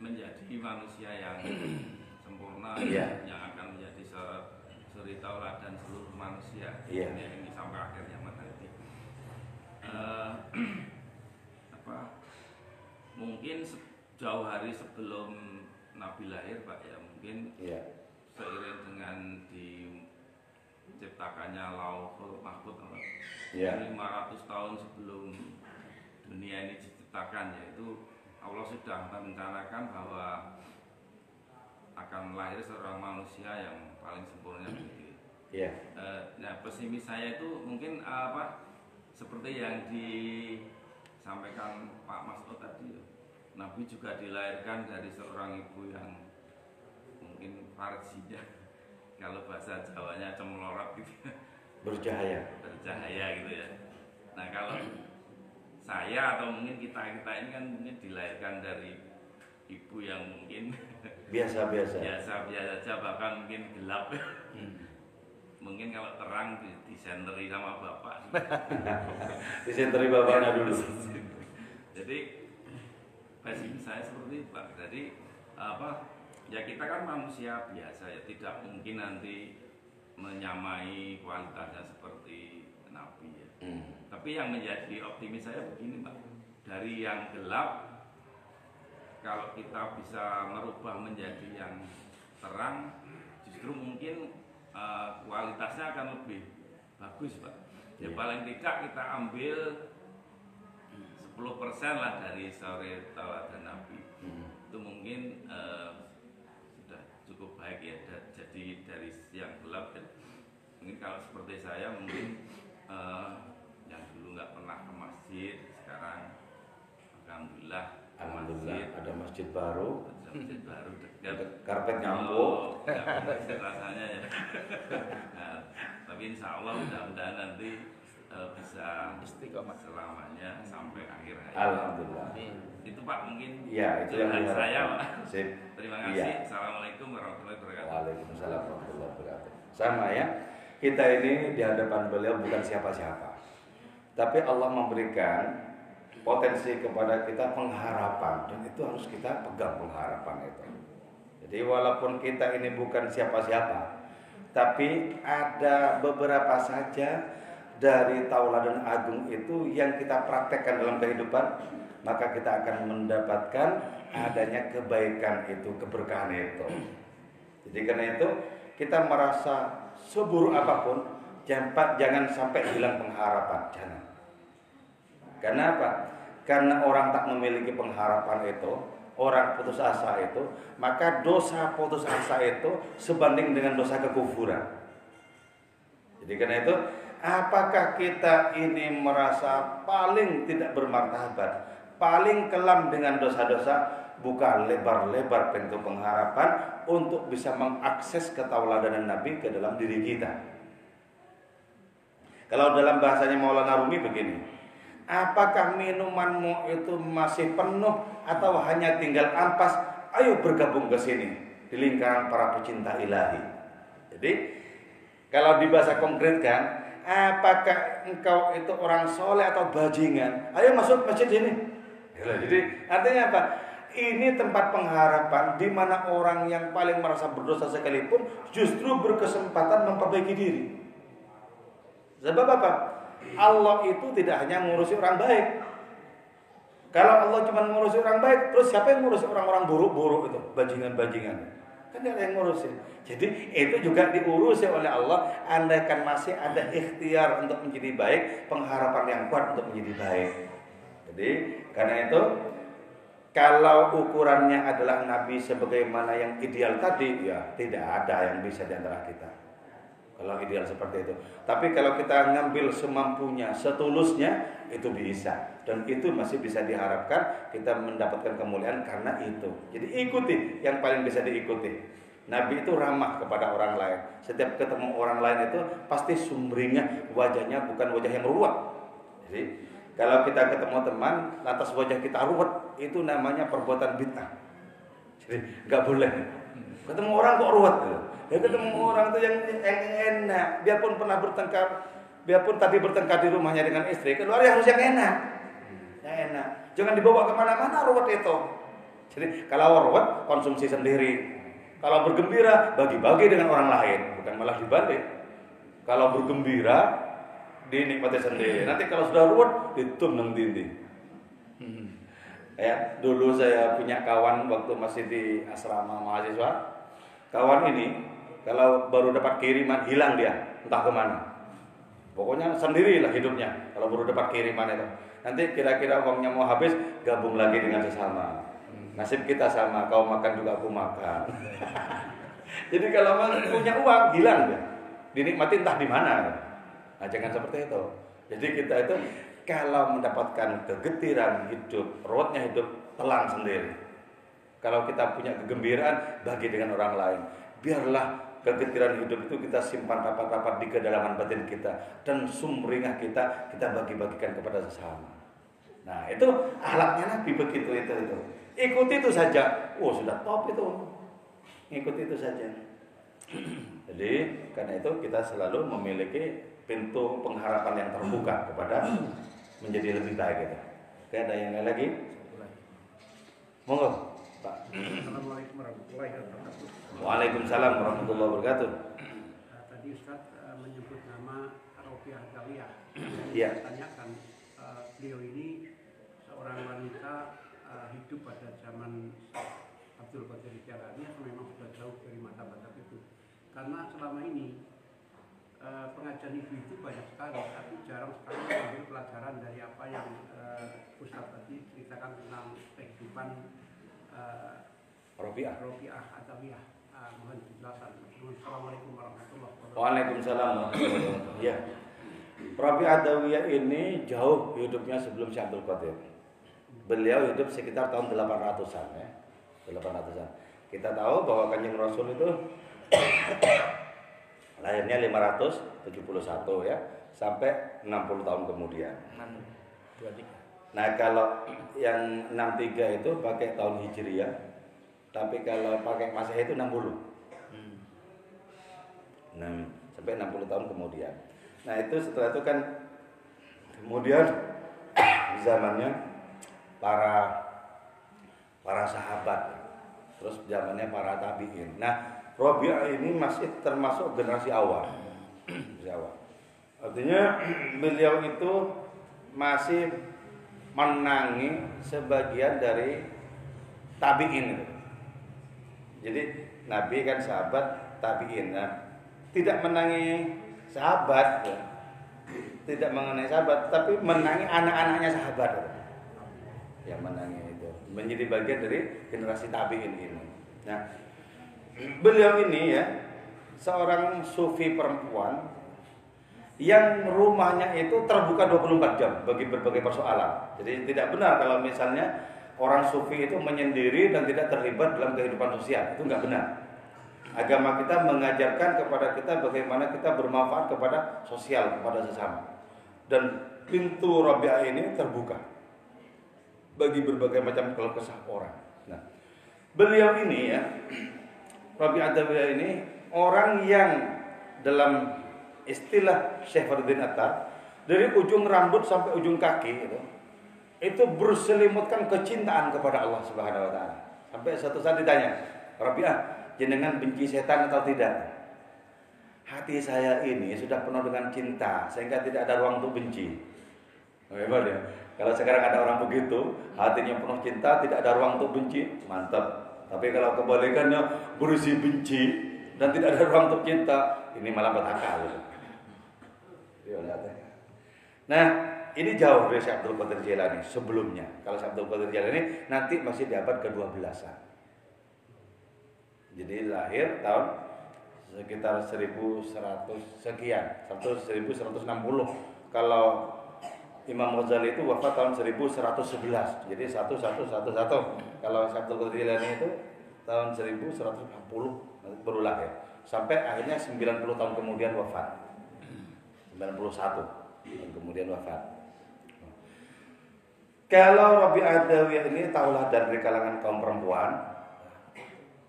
menjadi manusia yang *clears throat* sempurna yeah. yang akan menjadi suri tauladan seluruh manusia yeah. ini sampai akhir zaman nanti. Uh, apa mungkin jauh hari sebelum Nabi lahir Pak ya mungkin yeah. seiring dengan diciptakannya Lauhul Mahfud yeah. 500 tahun sebelum dunia ini diciptakan yaitu Allah sudah merencanakan bahwa akan lahir seorang manusia yang paling sempurna gitu. Yeah. Uh, nah pesimis saya itu mungkin uh, apa seperti yang disampaikan Pak Masud tadi Nabi juga dilahirkan dari seorang ibu yang mungkin farjinya *laughs* kalau bahasa Jawanya cemlorot gitu bercahaya. Bercahaya gitu ya. Nah kalau saya atau mungkin kita kita ini kan mungkin dilahirkan dari ibu yang mungkin *laughs* biasa biasa biasa biasa saja bahkan mungkin gelap hmm. *laughs* mungkin kalau terang di, disenteri sama bapak *laughs* disenteri bapaknya dulu jadi pesimis saya seperti itu pak jadi apa ya kita kan manusia biasa ya tidak mungkin nanti menyamai kualitasnya seperti Nabi ya. Hmm. Tapi yang menjadi optimis saya begini Pak, dari yang gelap kalau kita bisa merubah menjadi yang terang, justru mungkin uh, kualitasnya akan lebih bagus Pak. Ya yeah. paling tidak kita ambil 10% lah dari sore tauladan Nabi. Hmm. Itu mungkin uh, cukup baik ya jadi dari yang gelap dan mungkin kalau seperti saya mungkin uh, nggak pernah ke masjid sekarang alhamdulillah alhamdulillah masjid, ada masjid baru ada masjid baru *laughs* dekat karpet nyambung *laughs* oh, rasanya ya *laughs* nah, tapi insya Allah mudah-mudahan nanti eh, bisa Istiqomah. selamanya sampai akhir hayat. Alhamdulillah. Amin. Itu Pak mungkin Ya, itu yang saya Pak. Sip. Terima Iya. kasih. Assalamualaikum warahmatullahi wabarakatuh. Waalaikumsalam warahmatullahi wabarakatuh. Sama ya. Kita ini di hadapan beliau bukan siapa-siapa. Tapi Allah memberikan potensi kepada kita pengharapan dan itu harus kita pegang pengharapan itu. Jadi walaupun kita ini bukan siapa-siapa, tapi ada beberapa saja dari tauladan agung itu yang kita praktekkan dalam kehidupan, maka kita akan mendapatkan adanya kebaikan itu, keberkahan itu. Jadi karena itu kita merasa seburuk apa pun, jangan, jangan sampai hilang pengharapan, jangan. Karena apa? Karena orang tak memiliki pengharapan itu, orang putus asa itu, maka dosa putus asa itu sebanding dengan dosa kekufuran. Jadi karena itu, apakah kita ini merasa paling tidak bermartabat, paling kelam dengan dosa-dosa, buka lebar-lebar pintu pengharapan untuk bisa mengakses ketauladanan Nabi ke dalam diri kita. Kalau dalam bahasanya Maulana Rumi begini, apakah minumanmu itu masih penuh atau hanya tinggal ampas? Ayo bergabung ke sini di lingkaran para pecinta ilahi. Jadi kalau di bahasa konkretkan, apakah engkau itu orang soleh atau bajingan? Ayo masuk masjid ini. Jadi artinya apa? Ini tempat pengharapan di mana orang yang paling merasa berdosa sekalipun justru berkesempatan memperbaiki diri. Sebab apa? Allah itu tidak hanya ngurusi orang baik. Kalau Allah cuma ngurusi orang baik, terus siapa yang ngurusi orang-orang buruk-buruk itu, bajingan-bajingan? Kan tidak ada yang ngurusin. Jadi itu juga diurusi oleh Allah. Andaikan masih ada ikhtiar untuk menjadi baik, pengharapan yang kuat untuk menjadi baik. Jadi karena itu kalau ukurannya adalah Nabi sebagaimana yang ideal tadi, ya tidak ada yang bisa di antara kita. Kalau ideal seperti itu. Tapi kalau kita ngambil semampunya, setulusnya, itu bisa. Dan itu masih bisa diharapkan kita mendapatkan kemuliaan karena itu. Jadi ikuti yang paling bisa diikuti. Nabi itu ramah kepada orang lain. Setiap ketemu orang lain itu pasti sumringah wajahnya bukan wajah yang ruwet. Jadi kalau kita ketemu teman, lantas wajah kita ruwet, itu namanya perbuatan bid'ah. Jadi nggak boleh. Ketemu orang kok ruwet gitu. Ya ketemu orang tuh yang, enak, biarpun pernah bertengkar, biarpun tadi bertengkar di rumahnya dengan istri, keluar yang harus yang enak, yang enak. Jangan dibawa ke mana-mana ruwet itu. Jadi kalau ruwet konsumsi sendiri, kalau bergembira bagi-bagi dengan orang lain, bukan malah dibalik. Kalau bergembira dinikmati sendiri. Nanti kalau sudah ruwet ditum nang dinding. Ya, dulu saya punya kawan waktu masih di asrama mahasiswa. Kawan ini kalau baru dapat kiriman hilang dia, entah ke mana. Pokoknya sendirilah hidupnya kalau baru dapat kiriman itu. Nanti kira-kira uangnya mau habis, gabung lagi dengan sesama. Nasib kita sama, kau makan juga aku makan. *laughs* Jadi kalau punya uang hilang dia, dinikmati entah di mana. Nah jangan seperti itu. Jadi kita itu kalau mendapatkan kegetiran hidup, ruwetnya hidup, telan sendiri. Kalau kita punya kegembiraan, bagi dengan orang lain. Biarlah kegetiran hidup itu kita simpan rapat-rapat di kedalaman batin kita dan sumringah kita kita bagi-bagikan kepada sesama. Nah itu alatnya Nabi begitu itu itu. Ikuti itu saja. Oh sudah top itu. Ikuti itu saja. *clears throat* Jadi karena itu kita selalu memiliki pintu pengharapan yang terbuka kepada menjadi lebih baik itu. Oke, ada yang lain lagi? Monggo, Pak. Assalamualaikum warahmatullahi wabarakatuh. Waalaikumsalam warahmatullahi wabarakatuh. Uh, tadi Ustaz uh, menyebut nama Rofiah Dawiyah. Iya. Tanyakan uh, beliau ini seorang wanita uh, hidup pada zaman Abdul Qadir Jalani atau memang sudah jauh dari mata batas itu. Karena selama ini uh, pengajian ibu itu banyak sekali, tapi jarang sekali mengambil pelajaran dari apa yang uh, Ustaz tadi ceritakan tentang kehidupan uh, Robiah. Rofiah Adawiyah. Uh, mohon penjelasan. Assalamualaikum warahmatullahi wabarakatuh. Waalaikumsalam warahmatullahi wabarakatuh. Ya. Rabi Adawiyah ini jauh hidupnya sebelum Syekh Abdul Qadir. Beliau hidup sekitar tahun 800-an ya. 800-an. Kita tahu bahwa Kanjeng Rasul itu *coughs* lahirnya 571 ya sampai 60 tahun kemudian. enam dua tiga Nah kalau yang 63 itu pakai tahun Hijriah, tapi kalau pakai Masehi itu 60. hmm. 6 sampai 60 tahun kemudian. Nah itu setelah itu kan kemudian *coughs* zamannya para para sahabat, terus zamannya para tabiin. Nah Robi'ah ini masih termasuk generasi awal, *coughs* generasi awal. Artinya *coughs* beliau itu masih menangi sebagian dari tabiin. Jadi Nabi kan sahabat tabiin. Nah, tidak menangi sahabat, ya. tidak mengenai sahabat, tapi menangi anak-anaknya sahabat. Yang menangi itu menjadi bagian dari generasi tabiin ini. Nah, beliau ini ya seorang sufi perempuan yang rumahnya itu terbuka 24 jam bagi berbagai persoalan. Jadi tidak benar kalau misalnya orang sufi itu menyendiri dan tidak terlibat dalam kehidupan sosial. Itu nggak benar. Agama kita mengajarkan kepada kita bagaimana kita bermanfaat kepada sosial, kepada sesama. Dan pintu Rabi'ah ini terbuka bagi berbagai macam keluh kesah orang. Nah, beliau ini ya, Rabi'ah ini orang yang dalam istilah Syekh Fardin Attar dari ujung rambut sampai ujung kaki itu itu berselimutkan kecintaan kepada Allah Subhanahu wa taala. Sampai satu saat ditanya, "Rabi'ah, jenengan benci setan atau tidak?" Hati saya ini sudah penuh dengan cinta sehingga tidak ada ruang untuk benci. Hebat ya. Kalau sekarang ada orang begitu, hatinya penuh cinta, tidak ada ruang untuk benci, mantap. Tapi kalau kebalikannya berisi benci dan tidak ada ruang untuk cinta, ini malah berakal. Nah, ini jauh dari Syekh Abdul Qadir Jailani sebelumnya. Kalau Syekh Abdul Qadir Jailani nanti masih di abad ke-12. Jadi lahir tahun sekitar 1100 sekian, 1160. Kalau Imam Ghazali itu wafat tahun 1111. Jadi 1111. Kalau Syekh Abdul Qadir Jailani itu tahun 1140 baru lahir. Sampai akhirnya 90 tahun kemudian wafat. 91 dan kemudian wafat. Kalau Rabi Adawiyah ini taulah dari kalangan kaum perempuan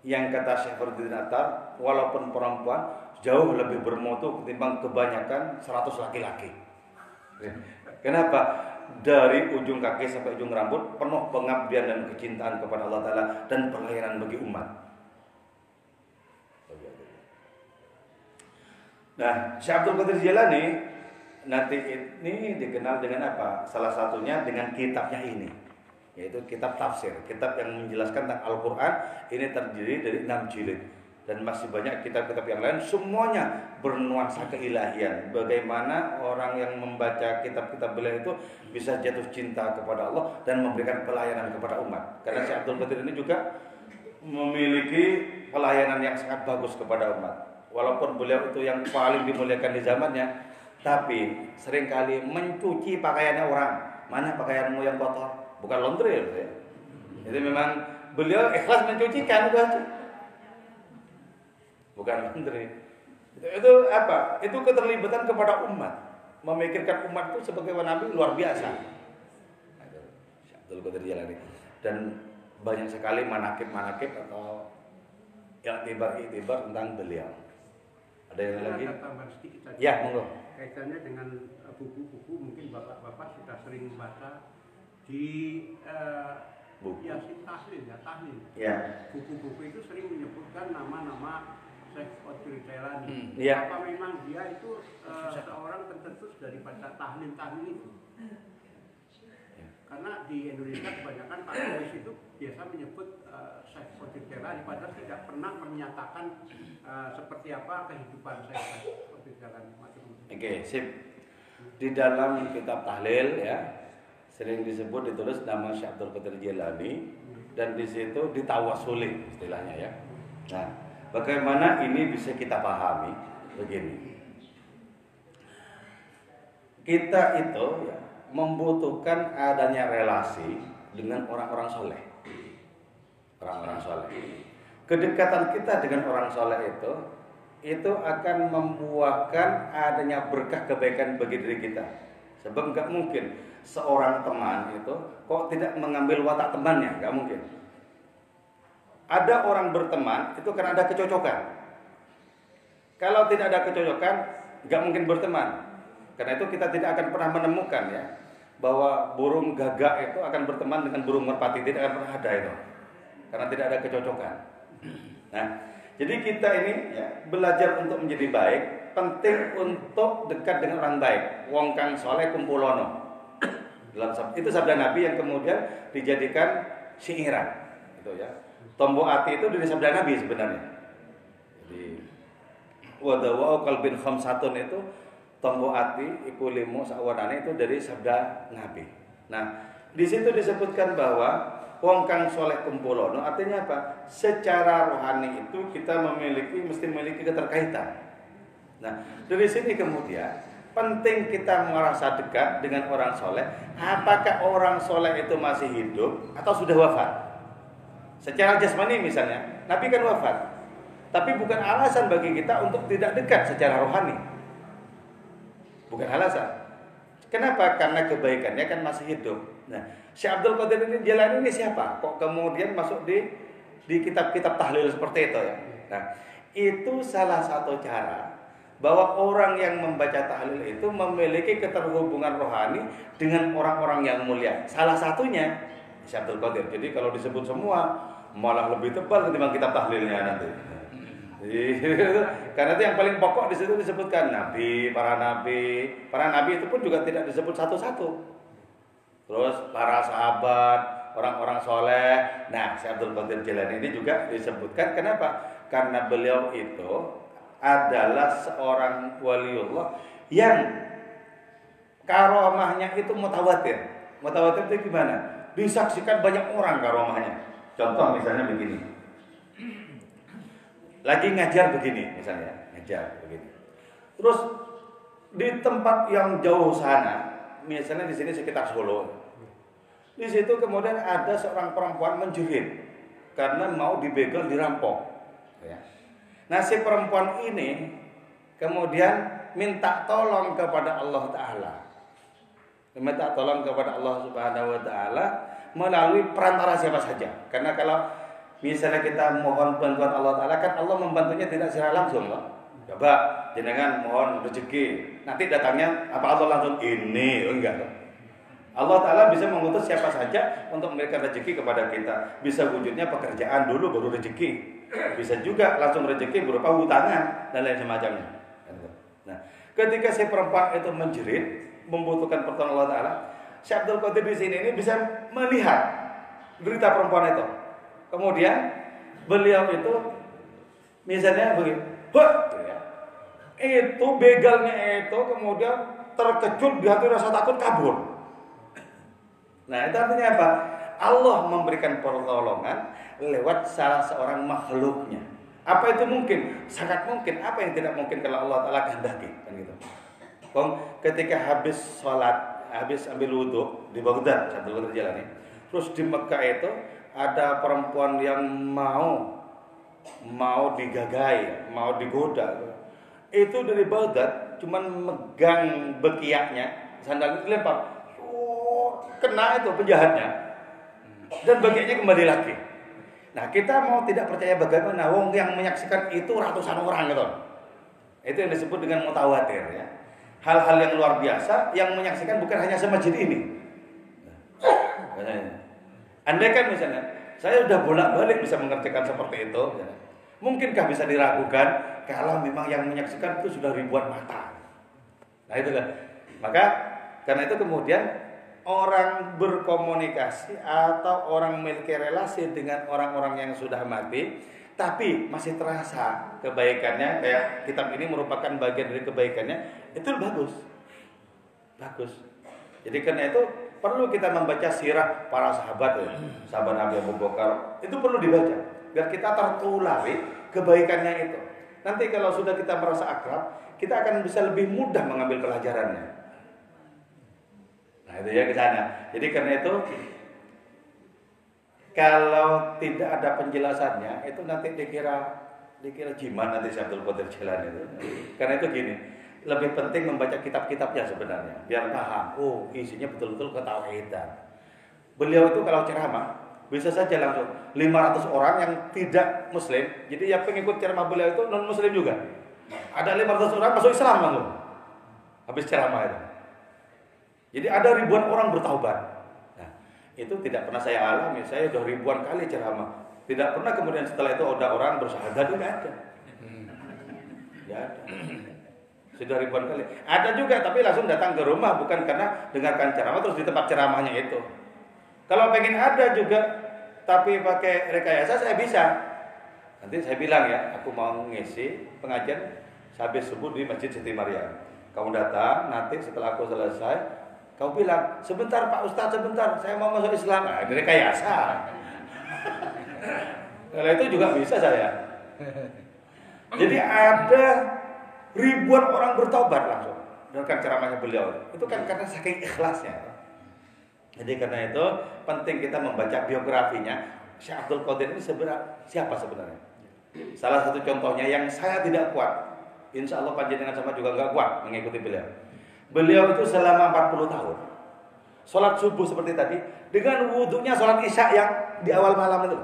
yang kata Syekh Fardin Attar, walaupun perempuan jauh lebih bermutu ketimbang kebanyakan 100 laki-laki. Kenapa? Dari ujung kaki sampai ujung rambut penuh pengabdian dan kecintaan kepada Allah Ta'ala dan pelayanan bagi umat. Nah, Syekh Abdul Qadir Jilani nanti ini dikenal dengan apa? Salah satunya dengan kitabnya ini, yaitu kitab tafsir, kitab yang menjelaskan tentang Al-Quran. Ini terdiri dari enam jilid dan masih banyak kitab-kitab yang lain. Semuanya bernuansa keilahian. Bagaimana orang yang membaca kitab-kitab beliau itu bisa jatuh cinta kepada Allah dan memberikan pelayanan kepada umat. Karena Syekh Abdul Qadir ini juga memiliki pelayanan yang sangat bagus kepada umat. Walaupun beliau itu yang paling dimuliakan di zamannya, tapi sering kali mencuci pakaiannya orang. Mana pakaianmu yang kotor? Bukan laundry ya. Jadi memang beliau ikhlas mencucikan itu. Bukan laundry. Itu, itu apa? Itu keterlibatan kepada umat. Memikirkan umat itu sebagai nabi luar biasa. Abdul Qadir Jalani. Dan banyak sekali manakib-manakib atau yang tibar-tibar tentang beliau. Ada yang lagi? Ada tambahan sedikit saja. Ya, monggo. Kaitannya dengan eh, buku-buku mungkin bapak-bapak sudah sering membaca di eh, Buku. ya si tahlil ya tahlil. Ya. Buku-buku itu sering menyebutkan nama-nama Syekh Qadir Jailani. Hmm, iya. Apa memang dia itu eh, seorang tertentu daripada tahlil-tahlil itu? Karena di Indonesia kebanyakan tahlil itu biasa menyebut Syekh Qadir Jailani padahal tidak pernah menyatakan eh, seperti apa kehidupan Jailani. Macam-macam. Oke, sip. Di dalam kitab tahlil ya sering disebut ditulis nama Syekh Abdul Qadir Jilani dan di situ ditawasuli istilahnya ya. Nah, bagaimana ini bisa kita pahami? Begini. Kita itu ya, membutuhkan adanya relasi dengan orang-orang soleh. Orang-orang soleh. Kedekatan kita dengan orang soleh itu itu akan membuahkan adanya berkah kebaikan bagi diri kita. Sebab nggak mungkin seorang teman itu kok tidak mengambil watak temannya, nggak mungkin. Ada orang berteman itu karena ada kecocokan. Kalau tidak ada kecocokan, nggak mungkin berteman. Karena itu kita tidak akan pernah menemukan ya bahwa burung gagak itu akan berteman dengan burung merpati tidak akan pernah ada itu karena tidak ada kecocokan. Nah, jadi kita ini ya, belajar untuk menjadi baik penting untuk dekat dengan orang baik. Wong kang soleh kumpulono. Dalam itu sabda Nabi yang kemudian dijadikan syiiran, gitu ya. Tombok hati itu dari sabda Nabi sebenarnya. Jadi wadawau kalbin khamsatun itu tombok hati iku limu sawanane itu dari sabda Nabi. Nah, di situ disebutkan bahwa wong kang soleh kumpulono artinya apa? Secara rohani itu kita memiliki mesti memiliki keterkaitan. Nah, dari sini kemudian penting kita merasa dekat dengan orang soleh. Apakah orang soleh itu masih hidup atau sudah wafat? Secara jasmani misalnya, Nabi kan wafat. Tapi bukan alasan bagi kita untuk tidak dekat secara rohani. Bukan alasan. Kenapa? Karena kebaikannya kan masih hidup. Nah, Syekh Abdul Qadir ini jalan ini siapa? Kok kemudian masuk di di kitab-kitab tahlil seperti itu ya? Nah, itu salah satu cara bahwa orang yang membaca tahlil itu memiliki keterhubungan rohani dengan orang-orang yang mulia. Salah satunya Syekh Abdul Qadir. Jadi kalau disebut semua malah lebih tebal ketimbang kitab tahlilnya nanti. *laughs* Karena itu yang paling pokok di situ disebutkan nabi, para nabi, para nabi itu pun juga tidak disebut satu-satu. Terus para sahabat, orang-orang soleh. Nah, si Abdul Qadir Jailani ini juga disebutkan. Kenapa? Karena beliau itu adalah seorang waliullah yang karomahnya itu mutawatir. Mutawatir itu gimana? Disaksikan banyak orang karomahnya. Contoh misalnya begini lagi ngajar begini misalnya ngajar begini. Terus di tempat yang jauh sana misalnya di sini sekitar Solo di situ kemudian ada seorang perempuan menjerit karena mau dibegal dirampok ya. nah si perempuan ini kemudian minta tolong kepada Allah Taala. Minta tolong kepada Allah Subhanahu Wa Taala melalui perantara siapa saja. Karena kalau misalnya kita mohon bantuan Allah Ta'ala kan Allah membantunya tidak secara langsung loh coba jenengan mohon rezeki. Nanti datangnya apa Allah langsung ini. Oh, enggak Allah Ta'ala bisa mengutus siapa saja untuk memberikan rezeki kepada kita. Bisa wujudnya pekerjaan dulu baru rezeki. Bisa juga langsung rezeki berupa hutangan dan lain semacamnya. Nah ketika si perempuan itu menjerit membutuhkan pertolongan Allah Ta'ala Syekh Abdul Qadir di sini ini bisa melihat berita perempuan itu Kemudian beliau itu misalnya begini! Ya. itu begalnya itu kemudian terkejut di hati rasa takut kabur. Nah itu artinya apa? Allah memberikan pertolongan lewat salah seorang makhluknya. Apa itu mungkin? Sangat mungkin. Apa yang tidak mungkin kalau Allah Taala kehendaki? Kan gitu. Bang, ketika habis sholat, habis ambil wudhu di Baghdad sambil berjalan terus di Mekah itu ada perempuan yang mau mau digagai, mau digoda. Itu dari Baghdad cuman megang bekiaknya, sandal itu lempar. Oh, kena itu penjahatnya. Dan bagiannya kembali lagi. Nah, kita mau tidak percaya bagaimana wong yang menyaksikan itu ratusan orang gitu. Itu yang disebut dengan mutawatir ya. Hal-hal yang luar biasa yang menyaksikan bukan hanya semajid ini. Nah, Andai kan misalnya, saya sudah bolak-balik bisa mengerjakan seperti itu. Ya. Mungkinkah bisa diragukan kalau memang yang menyaksikan itu sudah ribuan mata? Nah itu kan. Maka karena itu kemudian orang berkomunikasi atau orang memiliki relasi dengan orang-orang yang sudah mati, tapi masih terasa kebaikannya kayak kitab ini merupakan bagian dari kebaikannya, itu bagus. Bagus. Jadi karena itu perlu kita membaca sirah para sahabat ya. sahabat Nabi Abu Bakar itu perlu dibaca biar kita tertulari kebaikannya itu nanti kalau sudah kita merasa akrab kita akan bisa lebih mudah mengambil pelajarannya nah itu ya ke sana jadi karena itu kalau tidak ada penjelasannya itu nanti dikira dikira jiman nanti si Abdul Qadir Jailani itu. Karena itu gini, lebih penting membaca kitab-kitabnya sebenarnya, biar paham. Oh, isinya betul-betul ketawidan. Beliau itu kalau ceramah bisa saja langsung 500 orang yang tidak muslim. Jadi yang pengikut ceramah beliau itu non muslim juga. Ada 500 orang masuk Islam langsung. Habis ceramah itu. Jadi ada ribuan orang bertaubat. Nah, itu tidak pernah saya alami. Saya sudah ribuan kali ceramah. Tidak pernah kemudian setelah itu ada orang bersyahadat itu ada. Tidak ada. Sudah ribuan kali. Ada juga tapi langsung datang ke rumah bukan karena dengarkan ceramah terus di tempat ceramahnya itu. Kalau pengen ada juga tapi pakai rekayasa saya bisa. Nanti saya bilang ya, aku mau ngisi pengajian habis subuh di Masjid Siti Maria. Kamu datang, nanti setelah aku selesai, kau bilang, sebentar Pak Ustadz, sebentar, saya mau masuk Islam. Nah, ini rekayasa. Kalau *laughs* itu juga bisa saya. *laughs* Jadi ada ribuan orang bertobat langsung dengan ceramahnya beliau. Itu kan karena saking ikhlasnya. Jadi karena itu penting kita membaca biografinya. Syekh Abdul Qadir ini sebenarnya siapa sebenarnya? Salah satu contohnya yang saya tidak kuat. Insya Allah panjenengan sama juga nggak kuat mengikuti beliau. Beliau itu selama 40 tahun. Sholat subuh seperti tadi dengan wudhunya sholat isya yang di awal malam itu.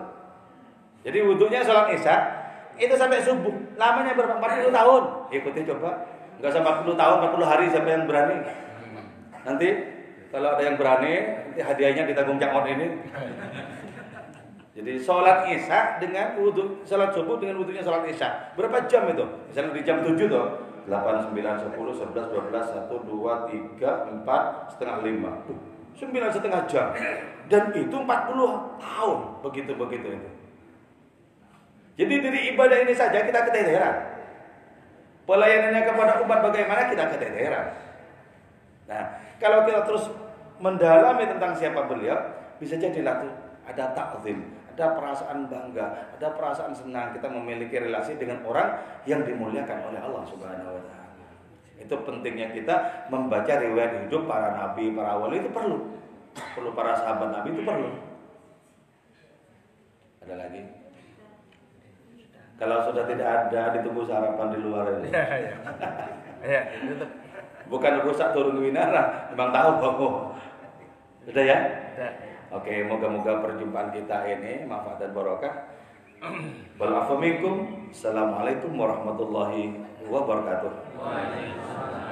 Jadi wudhunya sholat isya itu sampai subuh. Lamanya berapa? 40 tahun. Ikuti coba. Enggak sampai 40 tahun, 40 hari siapa yang berani? Nanti kalau ada yang berani, nanti hadiahnya ditanggung Cak ini. Jadi sholat isya dengan wudhu, sholat subuh dengan wudhunya sholat isya. Berapa jam itu? Misalnya di jam 7 tuh. 8, 9, 10, 11, 12, 1, 2, 3, 4, setengah 5. 9 setengah jam. Dan itu 40 tahun. Begitu-begitu itu. Jadi dari ibadah ini saja kita keteteran. Pelayanannya kepada umat bagaimana kita keteteran. Nah, kalau kita terus mendalami tentang siapa beliau, bisa jadi ada takzim, ada perasaan bangga, ada perasaan senang kita memiliki relasi dengan orang yang dimuliakan oleh Allah Subhanahu wa taala. Itu pentingnya kita membaca riwayat hidup para nabi, para wali itu perlu. Perlu para sahabat nabi itu perlu. Ada lagi? Kalau sudah tidak ada, ditunggu sarapan di luar ini. Ya, ya. Ya, tutup. Bukan rusak turun winara, memang tahu kok. Sudah ya? Sudah. Oke, moga-moga perjumpaan kita ini manfaat dan barokah. Assalamualaikum warahmatullahi wabarakatuh. Waalaikumsalam.